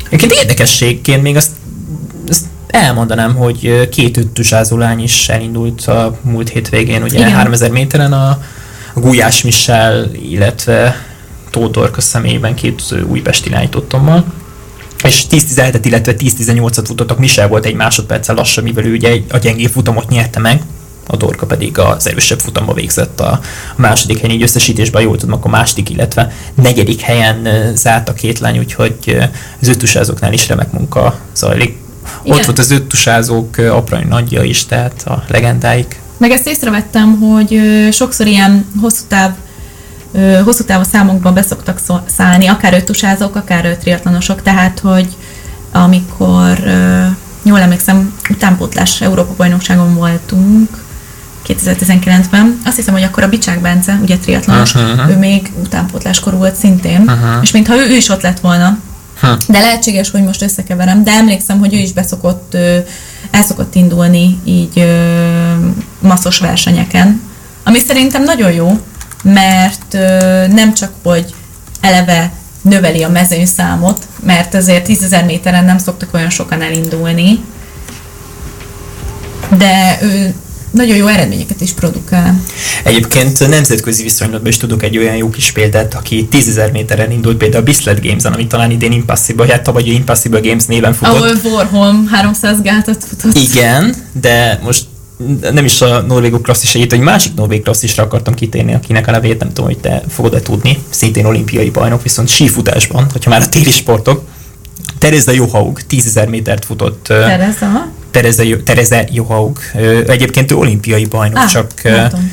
Egyébként érdekességként még azt, azt elmondanám, hogy két öttusázó lány is elindult a múlt hétvégén, ugye Igen. 3000 méteren a, a Gulyás Michel, illetve Tóth Dorka személyében két újpesti lány tudtommal. És 10-17-et, illetve 10-18-at futottak, Michel volt egy másodperccel lassabb, mivel ő ugye a gyengébb futamot nyerte meg, a Dorka pedig az erősebb futamba végzett a, a második helyen, így összesítésben, jól tudom, akkor második, illetve negyedik helyen zárt a két lány, úgyhogy az öttusázóknál is remek munka zajlik. Igen. Ott volt az öttusázók ö, aprai nagyja is, tehát a legendáik. meg ezt észrevettem, hogy sokszor ilyen hosszú táv hosszú távú számokban beszoktak szállni, akár öttusázók, akár ö, triatlonosok, tehát hogy amikor jól emlékszem, utánpótlás Európa bajnokságon voltunk, 2019-ben. Azt hiszem, hogy akkor a Bicsák Bence, ugye triatlonos, Aha. ő még utánpótláskorú volt szintén, Aha. és mintha ő, ő is ott lett volna. Hm. De lehetséges, hogy most összekeverem, de emlékszem, hogy ő is beszokott, el szokott indulni így ö, masszos versenyeken, ami szerintem nagyon jó, mert ö, nem csak, hogy eleve növeli a mezőnyszámot, mert azért 10.000 méteren nem szoktak olyan sokan elindulni, de ő nagyon jó eredményeket is produkál. Egyébként nemzetközi viszonylatban is tudok egy olyan jó kis példát, aki 10.000 méteren indult például a Bislett Games-en, ami talán idén Impossible, hát tavaly Impossible Games néven futott. Ahol Warholm 300 gátat futott. Igen, de most nem is a norvégok klasszis egyet, egy másik norvég klasszisra akartam kitérni, akinek a nevét nem tudom, hogy te fogod-e tudni, szintén olimpiai bajnok, viszont sífutásban, hogyha már a téli sportok, Tereza Johaug 10.000 métert futott. Tereza. Tereza, Tereza Johaug. Egyébként ő olimpiai bajnok, Ah, csak, látom.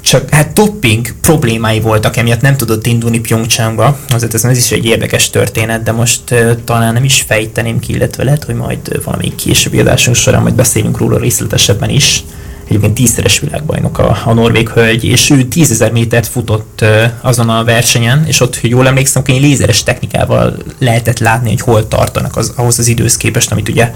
csak hát doping problémái voltak, emiatt nem tudott indulni Pyeongchangba. Azért ez, ez is egy érdekes történet, de most uh, talán nem is fejteném ki, illetve lehet, hogy majd uh, valamelyik későbbi adásunk során majd beszélünk róla részletesebben is. Egyébként tízszeres világbajnok a, a norvég hölgy, és ő 10.000 métert futott uh, azon a versenyen, és ott, hogy jól emlékszem, hogy lézeres technikával lehetett látni, hogy hol tartanak az, ahhoz az időhöz képest, amit ugye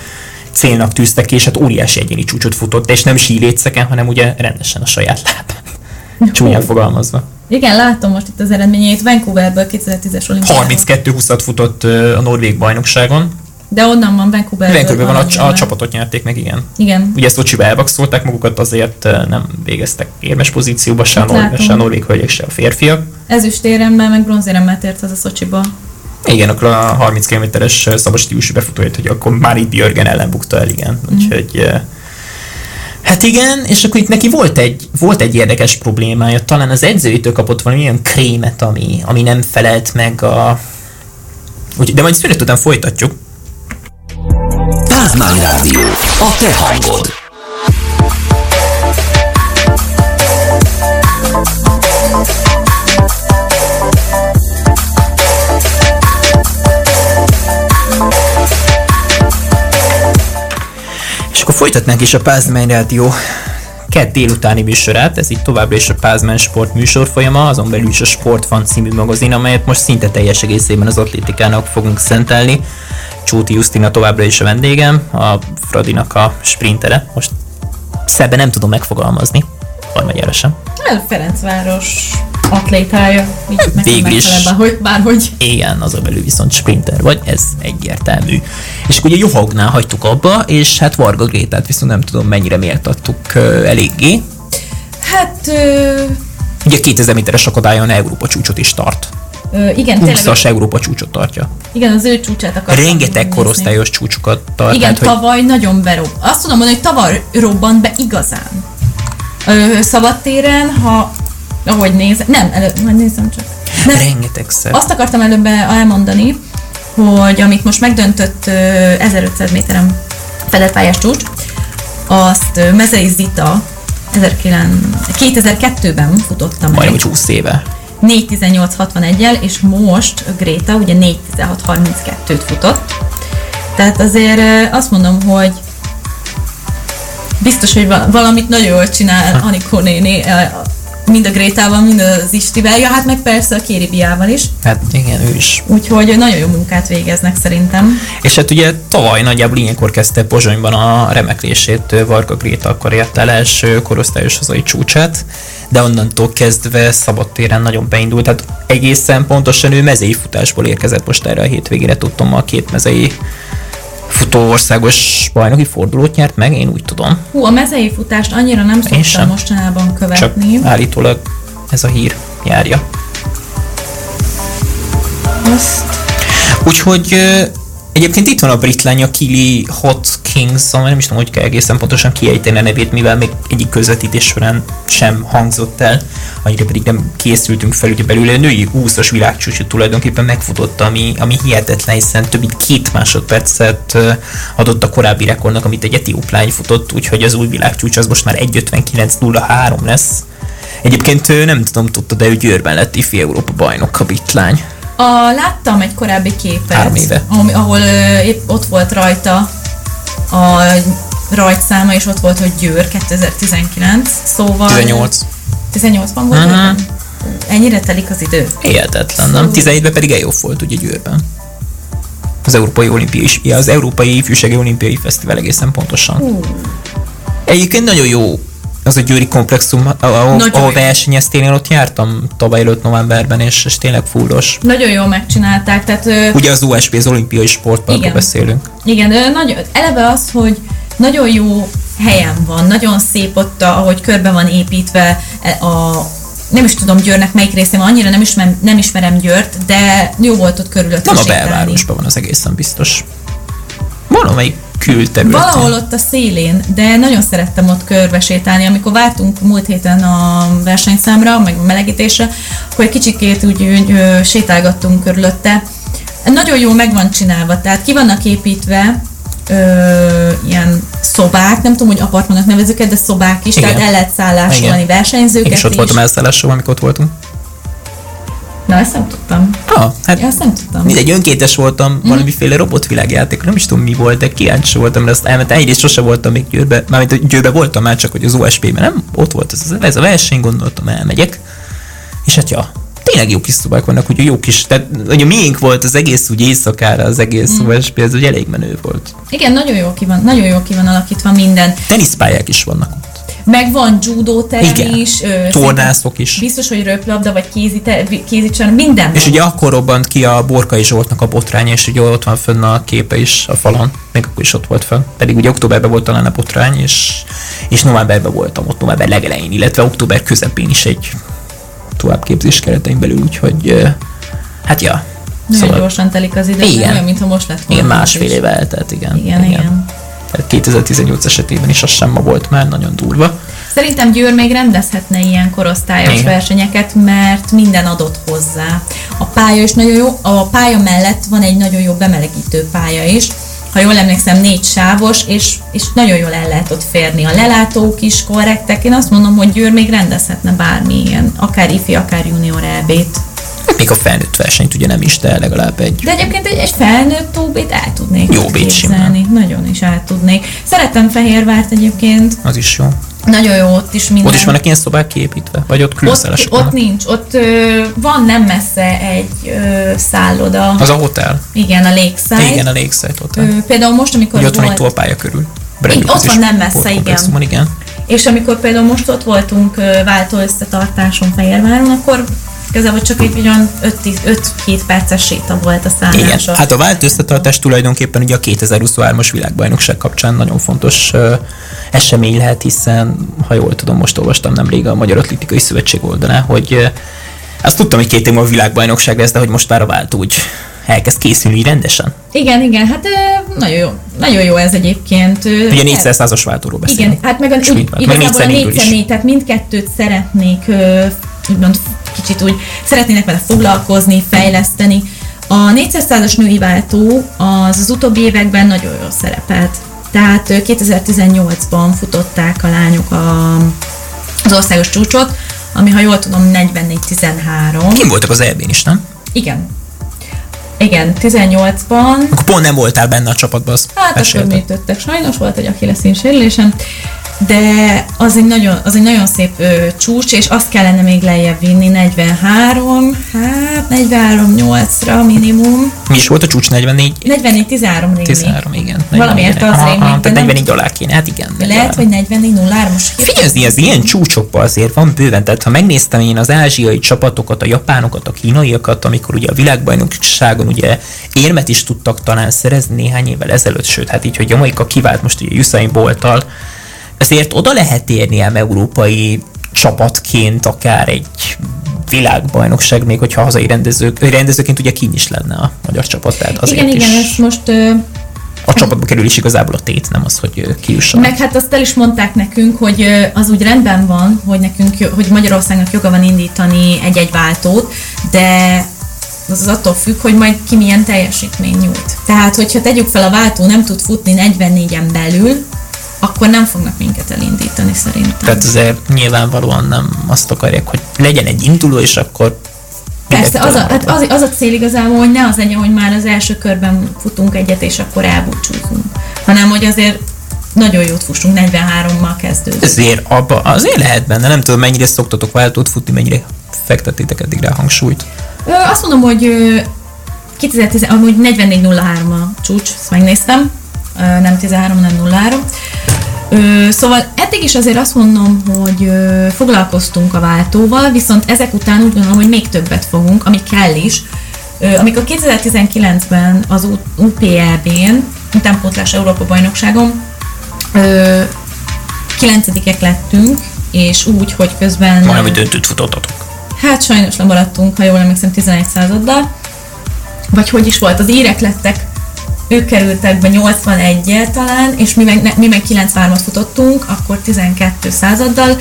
célnak tűztek ki, és hát óriási egyéni csúcsot futott, és nem síléceken, hanem ugye rendesen a saját lábán. Csúnyán fogalmazva. Igen, látom most itt az eredményeit. Vancouverből 2010-es olimpiáról. 32-20-at futott a Norvég bajnokságon. De onnan van Vancouverből. Vancouverben van a, a mert- csapatot nyerték meg, igen. Igen. Ugye Szocsiba elvakszolták magukat, azért nem végeztek érmes pozícióba, se a, Hát nor- se a norvég hölgyek, se a férfiak. Ezüstéremmel, meg bronzéremmel tért az a Szocsiba. Igen, akkor a 30 km-es szabad stílusú befutóját, hogy akkor már itt Björgen ellen bukta el, igen. Úgyhogy ö, Hát igen, és akkor itt neki volt egy, volt egy érdekes problémája, talán az edzőitől kapott valami olyan krémet, ami, ami nem felelt meg a... Úgy, de majd szünet után folytatjuk. Pázmány Rádió. A te hangod. Akkor folytatnánk is a Pázmány Rádió kett délutáni műsorát, ez itt továbbra is a Pázmány Sport műsorfolyama, azon belül is a Sportfan című magazin, amelyet most szinte teljes egészében az atlétikának fogunk szentelni. Csóti Justina továbbra is a vendégem, a Fradinak a sprintere. Most szebben nem tudom megfogalmazni, Armagyára sem. El Ferencváros atlétája. Nekem Végül is. megfelel, Bárhogy. Igen, az a belül viszont sprinter vagy, ez egyértelmű. És akkor ugye Johagnál hagytuk abba, és hát Varga Grétát viszont nem tudom mennyire méltattuk uh, eléggé. Hát, ö, Ugye 2000 méteres akadályon Európa csúcsot is tart. ö, igen, tényleg, 20-as Európa csúcsot tartja. igen, az ő csúcsát akartam Rengeteg nézni. korosztályos csúcsokat tart. Igen, hogy tavaly nagyon berob. Azt tudom mondani, hogy tavaly robbant be igazán. Ö, szabadtéren, ha ahogy nézem, nem, előbb, majd nézem csak. Nem, rengetegszer. azt akartam előbb elmondani, hogy amit most megdöntött ö, 1500 méteren fedett pályás csúcs, azt ö, Mezei Zita 2002-ben futotta meg. Majdnem, hogy 20 éve. 4.18.61-el, és most Gréta ugye 4.16.32-t futott. Tehát azért azt mondom, hogy biztos, hogy val- valamit nagyon jól csinál Anikó néni, ö, mind a Grétával, mind az Istivel, ja, hát meg persze a Kéribiával is. Hát igen, ő is. Úgyhogy nagyon jó munkát végeznek szerintem. És hát ugye tavaly nagyjából ilyenkor kezdte Pozsonyban a remeklését ö, Varga Gréta, akkor ért el első korosztályos hazai csúcsát, de onnantól kezdve szabadtéren nagyon beindult, tehát egészen pontosan ő mezei futásból érkezett most erre a hétvégére, tudtam, a két mezei futó országos bajnoki fordulót nyert meg, én úgy tudom. Hú, a mezei futást annyira nem szoktam sem. mostanában Csak követni. állítólag ez a hír járja. Azt Úgyhogy egyébként itt van a brit lány, a Kili Hotkins, ami nem is tudom, hogy kell egészen pontosan kiejteni a nevét, mivel még egyik közvetítés során sem hangzott el, annyira pedig nem készültünk fel, ugye belőle a női 20-as világcsúcsot tulajdonképpen megfutotta, ami, ami hihetetlen, hiszen több mint két másodpercet adott a korábbi rekordnak, amit egy etióp lány futott, úgyhogy az új világcsúcs az most már 1.59.03 lesz. Egyébként nem tudom, tudta, de ő Győrben lett ifi Európa bajnok a brit lány. A, láttam egy korábbi képet, Három éve. Ahol, ö, épp ott volt rajta a rajtszáma, és ott volt, hogy Győr 2019, szóval... 18. 18-ban volt. Győrben? Ennyire telik az idő? Hihetetlen, nem? 17-ben pedig EOF volt ugye Győrben. Az Európai Olimpia is, ja, az Európai Ifjúsági Olimpiai Fesztivál egészen pontosan. Egyébként nagyon jó az a győri komplexum, ahol, Nagyon ahol versenyeztél, én ott jártam tavaly előtt novemberben, és, és tényleg fullos. Nagyon jól megcsinálták, tehát Ugye az OSP, az olimpiai sportparkról beszélünk. Igen, ö, nagyon, eleve az, hogy nagyon jó helyen van, nagyon szép ott, ahogy körbe van építve e, a nem is tudom Győrnek melyik részén van, annyira nem ismerem, nem ismerem Győrt, de jó volt ott körülötte Nem a belvárosban van az egészen biztos. Valamelyik külterületén. Valahol ott a szélén, de nagyon szerettem ott körbe sétálni. Amikor vártunk múlt héten a versenyszámra, meg a melegítésre, akkor egy kicsikét úgy, úgy sétálgattunk körülötte. Nagyon jó meg van csinálva, tehát ki vannak építve ö, ilyen szobák, nem tudom, hogy apartmannak nevezük de szobák is, Igen. tehát el lehet szállásolni Igen. versenyzőket Én is ott voltam elszállással, amikor ott voltunk. Na, ezt nem tudtam. Ah, hát Ja, ezt nem tudtam. mindegy, önkéntes voltam Mhm. valamiféle robotvilágjáték, nem is tudom mi volt, de kíváncsi voltam, de azt elmentem, egyrészt sose voltam még Győrbe, mármint Győrbe voltam már, csak hogy az OSP-ben nem, ott volt ez, ez a verseny, gondoltam, elmegyek. És hát ja, tényleg jó kis szobák vannak, ugye jó kis, tehát ugye miénk volt az egész úgy éjszakára, az egész Mhm. OSP, ez ugye elég menő volt. Igen, nagyon jó ki van, nagyon jó ki van alakítva minden. Teniszpályák is vannak ott. Meg van judó terem Igen. is. Ö, Tornászok is. Biztos, hogy röplabda, vagy kézi, te, minden És van. ugye akkor robbant ki a Borkai Zsoltnak a botrány, és ugye ott van fönn a képe is a falon, még akkor is ott volt fönn. Pedig ugye októberben volt talán a botrány, és, és novemberben voltam ott, november legelején, illetve október közepén is egy továbbképzés keretein belül, úgyhogy hát ja. Nagyon Szóval, gyorsan telik az idő, Igen. olyan, mintha most lett volna. igen, másfél is. év eltelt, igen. Igen, igen. Tehát 2018 esetében is az sem ma volt már, nagyon durva. Szerintem Győr még rendezhetne ilyen korosztályos Igen. versenyeket, mert minden adott hozzá. A pálya is nagyon jó, a pálya mellett van egy nagyon jó bemelegítő pálya is, ha jól emlékszem, négy sávos, és, és nagyon jól el lehet ott férni. A lelátók is korrektek. Én azt mondom, hogy Győr még rendezhetne bármilyen, akár ifi, akár junior EB-t. Még a felnőtt versenyt ugye nem is, de legalább egy De egyébként egy, egy felnőtt tóbét el tudnék Jó képzelni. Nagyon is el tudnék. Szeretem Fehérvárt egyébként. az is jó. Nagyon jó ott is minden. Ott is vannak ilyen szobák kiépítve? Vagy ott külön ott, ott nincs, ott ö, van nem messze egy ö, szálloda. Az a hotel. Igen, a Lakeside. Igen, a Lakeside Hotel. Ö, például most, amikor Ugye ott van egy volt, tolpálya körül. Igen, ott van nem messze, sportkomplexumon, igen. és amikor például most ott voltunk váltó összetartáson Fehérváron, akkor igazából csak egy olyan 5-7 perces séta volt a Igen, szállása. hát a vált összetartás tulajdonképpen ugye a 2023-as világbajnokság kapcsán nagyon fontos uh, esemény lehet, hiszen, ha jól tudom, most olvastam nemrég a Magyar Atlétikai Szövetség oldalán, hogy uh, azt tudtam, hogy két év a világbajnokság lesz, de hogy most már a vált úgy elkezd készülni rendesen. Igen, igen, hát nagyon jó, nagyon jó ez egyébként. Ugye 400-as váltóról beszélünk. Igen, hát meg a, úgy, meg igazából a 4x4-ről 4 4 tehát mindkettőt szeretnék, úgymond kicsit úgy, szeretnének vele foglalkozni, fejleszteni. A 400-as női váltó az az utóbbi években nagyon jól szerepelt. Tehát ö, 2018-ban futották a lányok a, az országos csúcsot, ami ha jól tudom 44-13. Kim voltak az EB-n is, nem? Igen. Igen, 18-ban Akkor pont nem voltál benne a csapatban, azt Hát akkor mesélted. műtöttek. Sajnos volt egy achilleszín sérülésem, de az egy nagyon, az egy nagyon szép ö, csúcs, és azt kellene még lejjebb vinni 43, hát 43-8-ra minimum. Mi is volt a csúcs 44? 44-13 rémi. 13, igen. Valamiért az rémlik, Tehát nem- 44 alá kéne, hát igen. Lehet, hogy 44-0 most Figyelni, az ilyen csúcsokban azért van bőven, tehát ha megnéztem én az ázsiai csapatokat, a japánokat, a kínaiakat, amikor ugye a világbajnokságon ugye érmet is tudtak talán szerezni néhány évvel ezelőtt, sőt, hát így, hogy Jamaika kivált most ugye Usain Bolttal, azért oda lehet érni ám európai csapatként akár egy világbajnokság, még hogyha hazai rendezők, rendezőként ugye kín is lenne a magyar csapat, tehát azért Igen, is igen, ez most... Ö, a csapatba kerül is igazából a tét, nem az, hogy kijusson. Meg hát azt el is mondták nekünk, hogy az úgy rendben van, hogy nekünk, hogy Magyarországnak joga van indítani egy-egy váltót, de az attól függ, hogy majd ki milyen teljesítmény nyújt. Tehát, hogyha tegyük fel a váltó nem tud futni 44-en belül, akkor nem fognak minket elindítani szerintem. Tehát azért nyilvánvalóan nem azt akarják, hogy legyen egy induló, és akkor Persze, az a, hát az, az a cél igazából, hogy ne az legyen, hogy már az első körben futunk egyet, és akkor elbúcsúzunk. Hanem, hogy azért nagyon jót fussunk, 43-mal kezdődik. Azért abba, azért lehet benne, nem tudom mennyire szoktatok váltót futni, mennyire fektettétek eddig rá hangsúlyt. Ö, azt mondom, hogy ö, 2010, amúgy 44.03 a csúcs, ezt megnéztem, Ö, nem 13, nem 03. Ö, szóval eddig is azért azt mondom, hogy ö, foglalkoztunk a váltóval, viszont ezek után úgy gondolom, hogy még többet fogunk, ami kell is. Ö, amikor 2019-ben az U- UPEB-n, utánpótlás Európa bajnokságon, ö, kilencedikek lettünk, és úgy, hogy közben... Majdnem, hogy döntőt futottatok. Hát sajnos lemaradtunk, ha jól emlékszem, 11 századdal. Vagy hogy is volt, az írek lettek, ők kerültek be 81 talán, és mi meg, mi meg 93-at futottunk, akkor 12 századdal.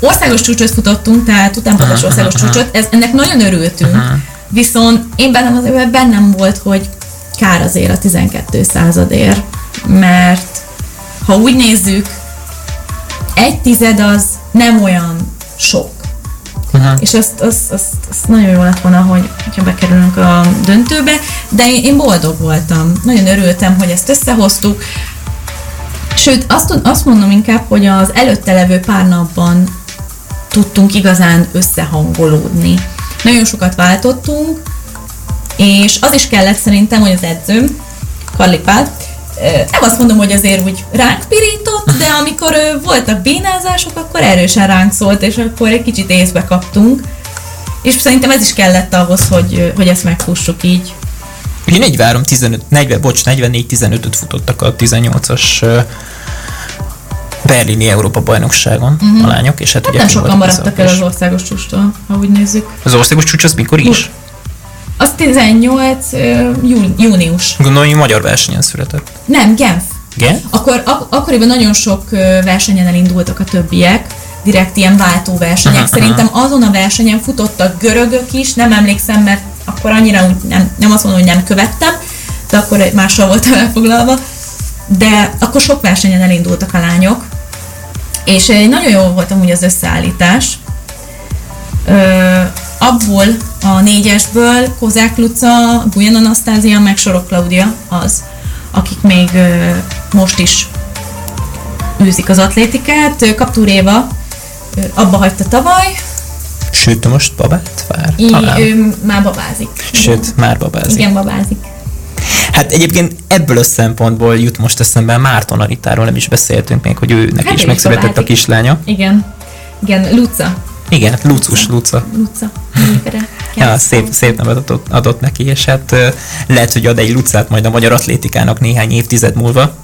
Országos csúcsot futottunk, tehát utánpótlás országos csúcsot, ez, ennek nagyon örültünk. Viszont én bennem az bennem volt, hogy kár azért a 12 századért, mert ha úgy nézzük, egy tized az nem olyan sok. Uh-huh. És azt, azt, azt, azt nagyon jó lett volna, hogy, hogyha bekerülünk a döntőbe, de én, én boldog voltam. Nagyon örültem, hogy ezt összehoztuk. Sőt, azt, azt mondom inkább, hogy az előtte levő pár napban tudtunk igazán összehangolódni. Nagyon sokat váltottunk, és az is kellett szerintem, hogy az edzőm, Karlipát, nem azt mondom, hogy azért úgy ránk pirított, de amikor ö, voltak bénázások, akkor erősen ránk szólt, és akkor egy kicsit észbe kaptunk. És szerintem ez is kellett ahhoz, hogy, hogy ezt megfussuk így. Ugye 43, 15, 40, bocs, 44, 15-öt futottak a 18-as ö, berlini Európa bajnokságon uh-huh. a lányok, és hát, Hát ugye nem sokan maradtak el az országos csústól, ha úgy nézzük. Az országos csúcs az mikor is? Az 18 ö, jú, június. Gondolom, hogy magyar versenyen született. Nem, Genf. Igen? Akkor ak- akkoriban nagyon sok versenyen elindultak a többiek, direkt ilyen váltóversenyek. Szerintem azon a versenyen futottak görögök is, nem emlékszem, mert akkor annyira úgy nem, nem azt mondom, hogy nem követtem, de akkor mással voltam elfoglalva. De akkor sok versenyen elindultak a lányok, és nagyon jó volt amúgy az összeállítás. Ö, abból a négyesből Kozák Luca, Bujan Anasztázia, meg Sorok Klaudia az, akik még most is űzik az atlétikát. Kaptúr Éva abba hagyta tavaly, Sőt, most babát vár? Talán. ő már babázik. Sőt, már babázik. Igen, babázik. Hát egyébként ebből a szempontból jut most eszembe Márton Anitáról, nem is beszéltünk még, hogy őnek Hát is megszületett a babázik. kislánya. Igen. Igen, Luca. Igen, Lucus, Luca. Luca. Névre. Ja, szép, szép nevet adott, adott neki, és hát lehet, hogy ad egy Lucát majd a magyar atlétikának néhány évtized múlva.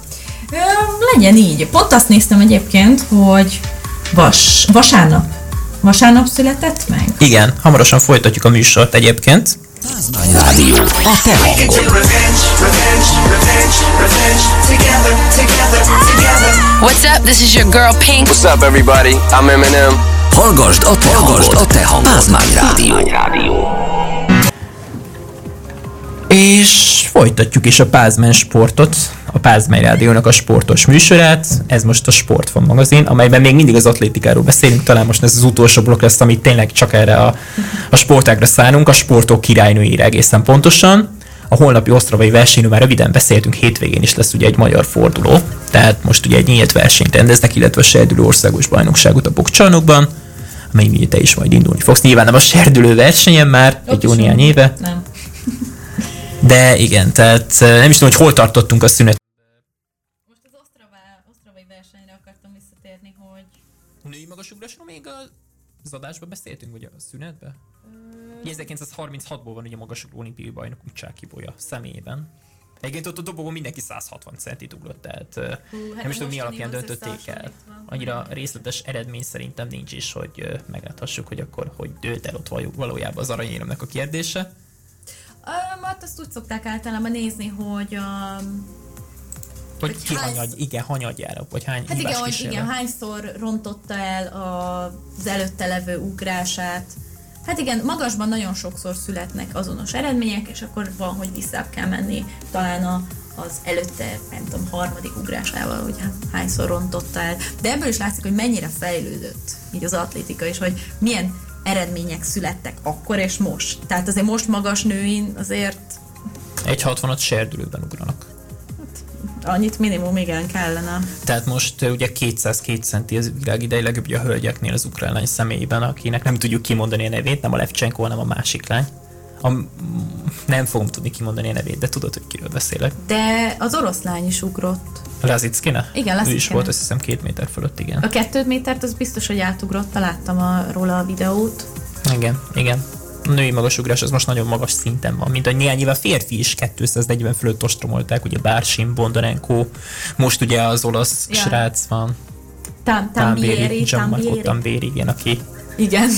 Legyen így. Pont azt néztem egyébként, hogy vas, vasárnap. Vasárnap született meg? Igen, hamarosan folytatjuk a műsort egyébként. Pázmány Rádió. A te hangod. What's up? This is your girl Pink. What's up, everybody? I'm Eminem. Hallgasd a te hangod. A te hangod. Pázmány Rádió. És folytatjuk is a Pázmen sportot, a Pázmen Rádiónak a sportos műsorát. Ez most a Sportfan magazin, amelyben még mindig az atlétikáról beszélünk. Talán most ez az utolsó blokk lesz, amit tényleg csak erre a, a sportágra szállunk, a sportok királynőjére egészen pontosan. A holnapi osztravai versenyről már röviden beszéltünk, hétvégén is lesz ugye egy magyar forduló, tehát most ugye egy nyílt versenyt rendeznek, illetve a serdülő országos bajnokságot a bokcsarnokban, ugye te is majd indulni fogsz. Nyilván nem a serdülő versenyen már, egy jó néhány éve, Nem. de igen, tehát eh, nem is tudom, hogy hol tartottunk a szünet. Most az osztravá, osztravai versenyre akartam visszatérni, hogy Női magasugrásról még az adásban beszéltünk, vagy a szünetben? Ugye 1936-ból van ugye a magasugró olimpiai bajnokunk Csáki Bolya személyében. Egyébként ott a dobogón mindenki 160 centit ugrott, tehát Hú, hát nem is tudom mi alapján döntötték el. Annyira részletes eredmény szerintem nincs is, hogy megláthassuk, hogy akkor hogy dőlt el ott való- valójában az aranyéremnek a kérdése. Um, hát azt úgy szokták általában nézni, hogy a... Hogy, Hogy ki hány- hanyag, igen, hanyagyára, vagy hány Hát igen, hogy igen, hányszor rontotta el az előtte levő ugrását. Hát igen, magasban nagyon sokszor születnek azonos eredmények, és akkor van, hogy vissza kell menni talán a, az előtte, nem tudom, harmadik ugrásával, hogy há- hányszor rontotta el. De ebből is látszik, hogy mennyire fejlődött így az atlétika, és hogy milyen eredmények születtek akkor és most. Tehát azért most magas nőin azért Egy 60-at serdülőben ugranak. Annyit minimum igen kellene. Tehát most ugye 202 centi az világ idei legjobbja a hölgyeknél az ukrán lány személyében, akinek nem tudjuk kimondani a nevét, nem a Levcsenko, hanem a másik lány. A, nem fogom tudni kimondani a nevét, de tudod, hogy kiről beszélek. De az orosz lány is ugrott. Lazickina? Igen, Ő is Lazickina. volt, azt hiszem, két méter fölött, igen. A kettő métert az biztos, hogy átugrott, láttam a, róla a videót. Igen, igen. A női magasugrás az most nagyon magas szinten van, mint a néhány éve férfi is 240 fölött ostromolták, ugye Bársin, Bondarenko, most ugye az olasz Ja. srác van, Tam, Tambieri, Gianmarco Tambieri. Igen, aki Igen.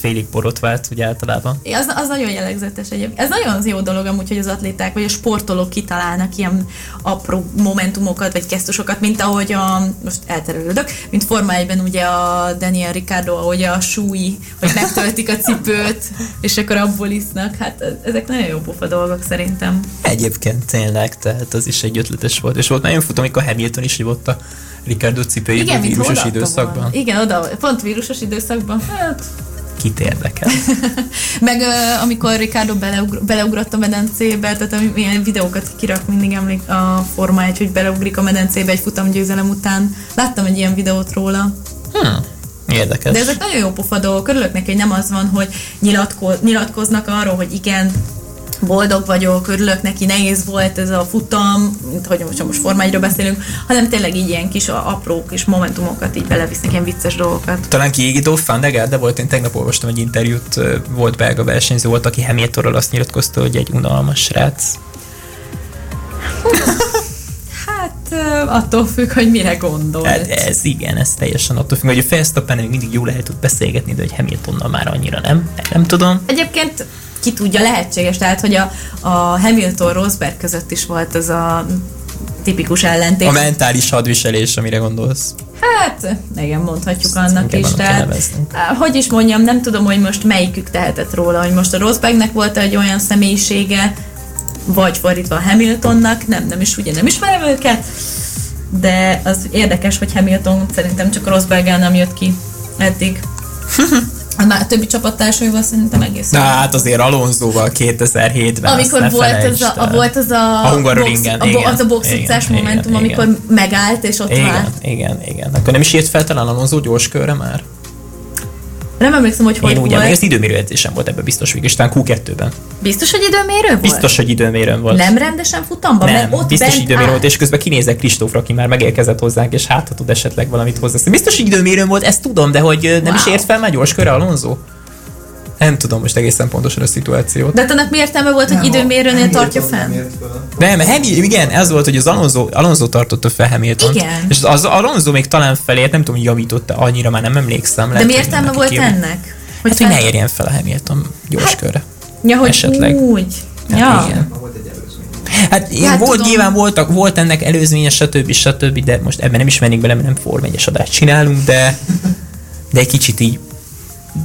Félig borotvált, ugye általában. Az, az nagyon jellegzetes egyébként. Ez nagyon az jó dolog amúgy, hogy az atléták vagy a sportolók kitalálnak ilyen apró momentumokat vagy gesztusokat, mint ahogy a, most elterelődök, mint Forma 1-ben ugye a Daniel Ricardo, ahogy a súly, hogy megtöltik a cipőt, és akkor abból isznak. Hát ezek nagyon jó pofa dolgok szerintem. Egyébként tényleg, tehát az is egy ötletes volt, és volt nagyon futó, amikor Hamilton is hívott a Ricardo Igen, mint vírusos időszakban. volna. Igen, oda, pont vírusos időszakban. Hát, Kit érdekel? Meg uh, amikor Ricardo beleugr- beleugrott a medencébe, tehát ilyen videókat kirak mindig emlék a Forma 1, hogy beleugrik a medencébe egy futamgyőzelem után. Láttam egy ilyen videót róla. Hmm, érdekes. De ezek nagyon jó pofa dolgok. Örülök neki, hogy nem az van, hogy nyilatko- nyilatkoznak arról, hogy igen, boldog vagyok, örülök neki, nehéz volt ez a futam, mint hogy most, most Forma 1 beszélünk, hanem tényleg így ilyen kis apró kis momentumokat így belevisznek, ilyen vicces dolgokat. Talán kiégító Van de volt, én tegnap olvastam egy interjút, volt belga versenyző volt, aki Hamiltonról azt nyilatkozta, hogy egy unalmas srác. Hát attól függ, hogy mire gondol. Hát ez igen, ez teljesen attól függ, hogy a Verstappen még mindig jól lehet tud beszélgetni, de hogy Hamiltonnal már annyira nem. Nem tudom. Egyébként ki tudja, lehetséges, tehát hogy a, a Hamilton Rosberg között is volt ez a tipikus ellentét. A mentális hadviselés, amire gondolsz. Hát, igen, mondhatjuk annak is. annak kell Tehát, hogy is mondjam, nem tudom, hogy most melyikük tehetett róla, hogy most a Rosbergnek volt egy olyan személyisége, vagy fordítva a Hamiltonnak, nem, nem is, ugye nem ismerem őket, de az érdekes, hogy Hamilton szerintem csak Rosberggel nem jött ki eddig. A többi csapattársaival szerintem egész Na hát azért Alonsoval 2007-ben Amikor volt az a, a, volt az a, A Hungaroringen, box, a, igen, az a box igen, utcás igen, momentum, igen. amikor megállt és ott Igen, várt. igen, igen. Akkor nem is írt fel talán Alonso gyors körre már? Nem emlékszem, hogy hogy Én úgy emlékszem, az időmérő edzésem volt ebben biztos végig, és talán Q2-ben. Biztos, hogy időmérő volt? Biztos, hogy időmérőn volt. Nem rendesen futamban? nem, mert ott biztos bent időmérőn áll. volt, és közben kinézek Kristófra, aki már megérkezett hozzánk, és hát tud esetleg valamit hozzá. Biztos, hogy időmérőn volt, ezt tudom, de hogy nem is Wow. ért fel már gyors körre Alonso? Nem tudom most egészen pontosan a szituációt. De hát annak mi értelme volt, hogy időmérőnél tartja fenn? Nem, Hamilton, igen, ez volt, hogy az Alonso, Alonso tartotta fel Hamilton. Igen. És az Alonso még talán felért, nem tudom, hogy javította, annyira már nem emlékszem. De lehet, mi hogy értelme volt kijön. ennek? Hát, hogy ne érjen fel a Hamilton gyors körre. Ja, hogy esetleg. úgy. Hát ja. igen. Hát, igen, Hát volt, tudom. nyilván voltak, volt ennek előzménye, stb. stb. De most ebben nem is mennék bele, mert nem Forma 1 adást csinálunk, de, de egy kicsit így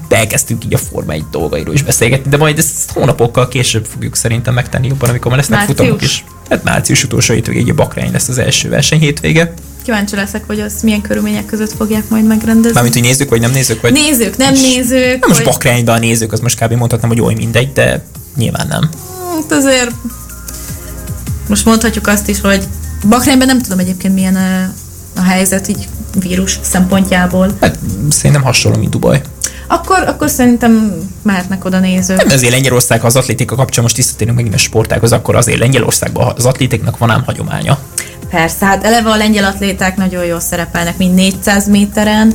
elkezdtünk így a Forma 1 dolgairól is beszélgetni, de majd ezt hónapokkal később fogjuk szerintem megtenni jobban, amikor már lesznek Március? futamok is. Hát március utolsó hétvége, ugye Bakrány lesz az első verseny hétvége. Kíváncsi leszek, hogy azt milyen körülmények között fogják majd megrendezni. Mármint, hogy nézzük, vagy nem nézzük, vagy... Nézők, nem nézők. Na most hogy- Bakrányban a nézők, az most kb. mondhatnám, hogy oly mindegy, de nyilván nem. Hát azért most mondhatjuk azt is, hogy Bakrányban nem tudom egyébként milyen ö, a helyzet így vírus szempontjából. Hát szerintem hasonló, mint Dubaj. Akkor, akkor szerintem mehetnek oda nézők. Nem, azért Lengyelország az atlétika kapcsán most visszatérünk megint a sportághoz, akkor azért Lengyelországban az atlétiknak van ám hagyománya. Persze, hát eleve a lengyel atléták nagyon jól szerepelnek, mind 400 méteren,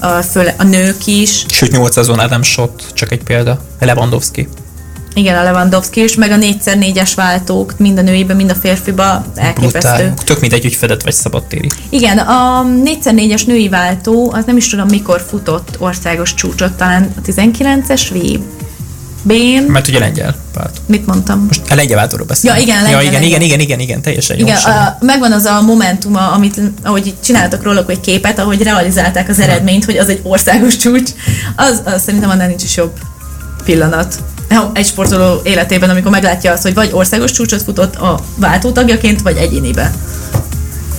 a, főle, a nők is. Sőt, 800-on Adam Schott, csak egy példa. Lewandowski. Igen, a Lewandowski is, meg a 4x4-es váltók, mind a nőiben, mind a férfiba elképesztő. Brutál. Tök mindegy, hogy fedett vagy szabadtéri. Igen, a 4x4-es női váltó, az nem is tudom mikor futott országos csúcsot, talán a 19-es VB-n. Mert ugye lengyel vált. Mit mondtam? Most a lengyel váltóról beszélünk. Ja, igen, ja, lengyel, igen, lengyel. igen, igen, igen, igen, teljesen jó. Igen, semmi. a, megvan az a momentuma, amit, ahogy csináltak róla egy képet, ahogy realizálták az eredményt, hogy az egy országos csúcs, az, az szerintem annál nincs is jobb pillanat. Egy sportoló életében, amikor meglátja azt, hogy vagy országos csúcsot futott a váltótagjaként, vagy egyénibe.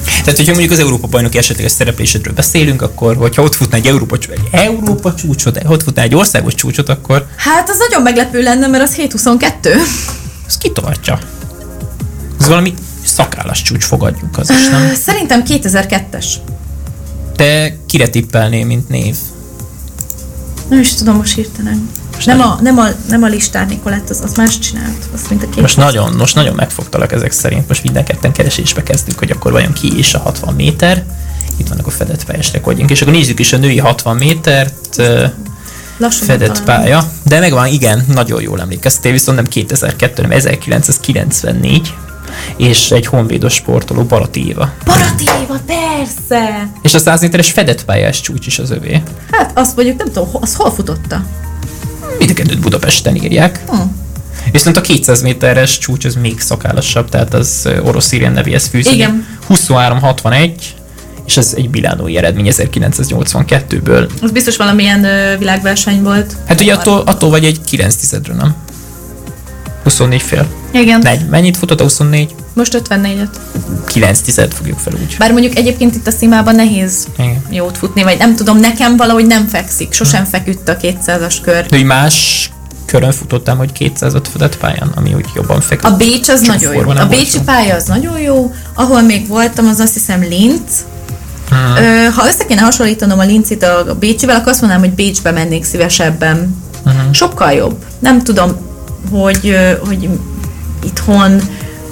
Tehát, hogyha mondjuk az Európa bajnoki esetleges szereplésedről beszélünk, akkor, hogyha ott futna egy Európa, egy Európa csúcsot, ott futna egy országos csúcsot, akkor Hát az nagyon meglepő lenne, mert az 722. az kitartja. Ez valami szakállas csúcs, fogadjuk az is, nem? Szerintem 2002-es. Te kire tippelné, mint név? Nem is tudom most hirtelen. Nem a, nem, a, nem a listár Nikolett, az, az más csinált. Az mint a két Most nagyon, most nagyon megfogtalak ezek szerint. Most minden ketten keresésbe kezdünk, hogy akkor vajon ki is a 60 méter. Itt vannak a fedett pályás rekordjunk. És akkor nézzük is a női 60 métert. Lassan Fedett talán. pálya. De megvan, igen, nagyon jól emlékeztél, viszont nem 2002, hanem 1994 és egy honvédos sportoló, Barati Éva. Persze! És a 100 méteres fedett pályás csúcs is az övé. Hát azt mondjuk, nem tudom, az hol futotta? Mind a kettőt Budapesten írják. Hm. Viszont a 200 méteres csúcs az még szakállasabb, tehát az orosz szírián nevéhez fűződik. Igen. 23-61, és ez egy bilánói eredmény 1982-ből. Az biztos valamilyen ö, világverseny volt. Hát ugye attól, attól vagy egy 9 tizedről, nem? 24 fél. Igen, Negy. Mennyit futott a 24? most 54-et. 9 tized fogjuk fel úgy. Bár mondjuk egyébként itt a szimában nehéz Igen. jót futni, vagy nem tudom, nekem valahogy nem fekszik. Sosem feküdt a 200-as kör. De más körön futottam, hogy 205 fedett pályán, ami úgy jobban feküdt. A Bécs az nagyon jó. A Bécsi pálya az nagyon jó. Ahol még voltam, az azt hiszem Linz. Hmm. Ö, ha össze kéne hasonlítanom a Linzit a Bécsivel, akkor azt mondanám, hogy Bécsbe mennék szívesebben. Hmm. Sokkal jobb. Nem tudom, hogy, hogy itthon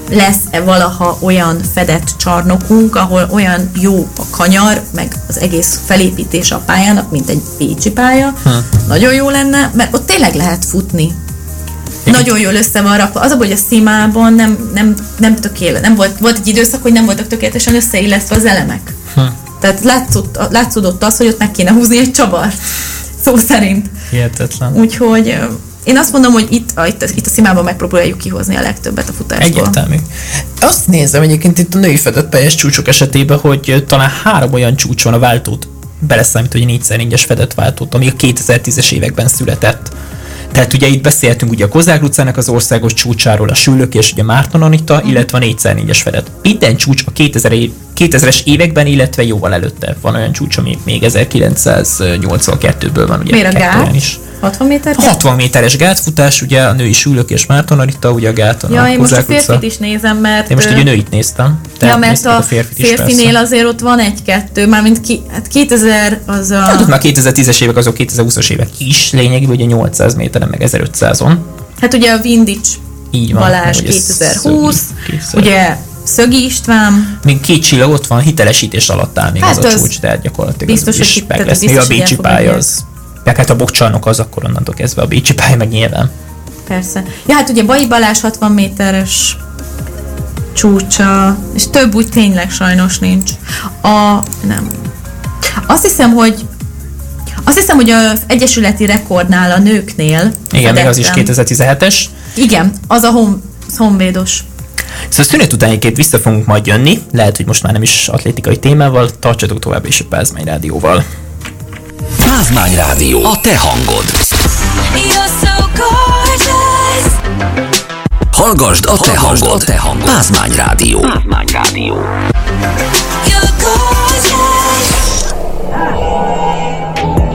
lesz-e valaha olyan fedett csarnokunk, ahol olyan jó a kanyar, meg az egész felépítés a pályának, mint egy Bécsi pálya. Nagyon jó lenne, mert ott tényleg lehet futni. Nagyon jól össze van rakva. Az a hogy a szimában nem, nem, nem tökéletes. Nem volt, volt egy időszak, hogy nem voltak tökéletesen összeillesztve az elemek. Tehát látszott, látszódott az, hogy ott meg kéne húzni egy csavart. Szó szerint. Hihetetlen. Úgyhogy én azt mondom, hogy itt, a, itt, a, itt a szimában megpróbáljuk kihozni a legtöbbet a futásból. Egyértelmű. Azt nézem egyébként itt a női fedett pályás csúcsok esetében, hogy talán három olyan csúcs van a váltót, beleszámít, hogy 4x4-es fedett váltót, ami a 2010-es években született. Tehát ugye itt beszéltünk ugye a Kozák utcának az országos csúcsáról, a Sülök és ugye Márton Anita, Mhm. illetve a 4x4-es fedett. Minden csúcs a 2000 év, 2000-es években, illetve jóval előtte. Van olyan csúcs, ami még 1982-ből van, ugye Miért a gát? is. 60 méter? 60 méteres gátfutás, ugye a női Sülök és Márton Anita, ugye a gáton Ja, a én most a utca. férfit is nézem, mert... Én most ugye nőit néztem. te Ja, mert nézted a, férfit is, férfinél persze. azért ott van egy-kettő, mármint ki, hát 2000 az a... Hát ott már 2010-es évek, azok 2020-as évek is lényegében, ugye 800 méteren, meg 1500-on. Hát ugye a Vindics Így van. Balázs meg ugye 2020, Szögi, 2000. ugye Szögi István, Még két csillag ott van, hitelesítés alatt áll még Hát az a az csúcs, tehát gyakorlatilag biztos, az is hogy- meg tehát lesz. Még a Bécsi pálya az. Meg hát a bokcsarnok az akkor onnantól kezdve a Bécsi pálya meg nyilván. persze. Ja, hát ugye Bai Balázs 60 méteres csúcsa, és több úgy tényleg sajnos nincs. A, nem. Azt hiszem, hogy azt hiszem, hogy az egyesületi rekordnál a nőknél Igen, még az is fedettem. 2017-es. Igen, az a hon, honvédos. Szóval szünet után egyébként vissza fogunk majd jönni, lehet, hogy most már nem is atlétikai témával, tartsatok tovább is a Pázmány Rádióval. Pázmány Rádió, a te hangod. You're so gorgeous. Hallgasd a te hangod. A te hangod. Pázmány Rádió. Pázmány Rádió.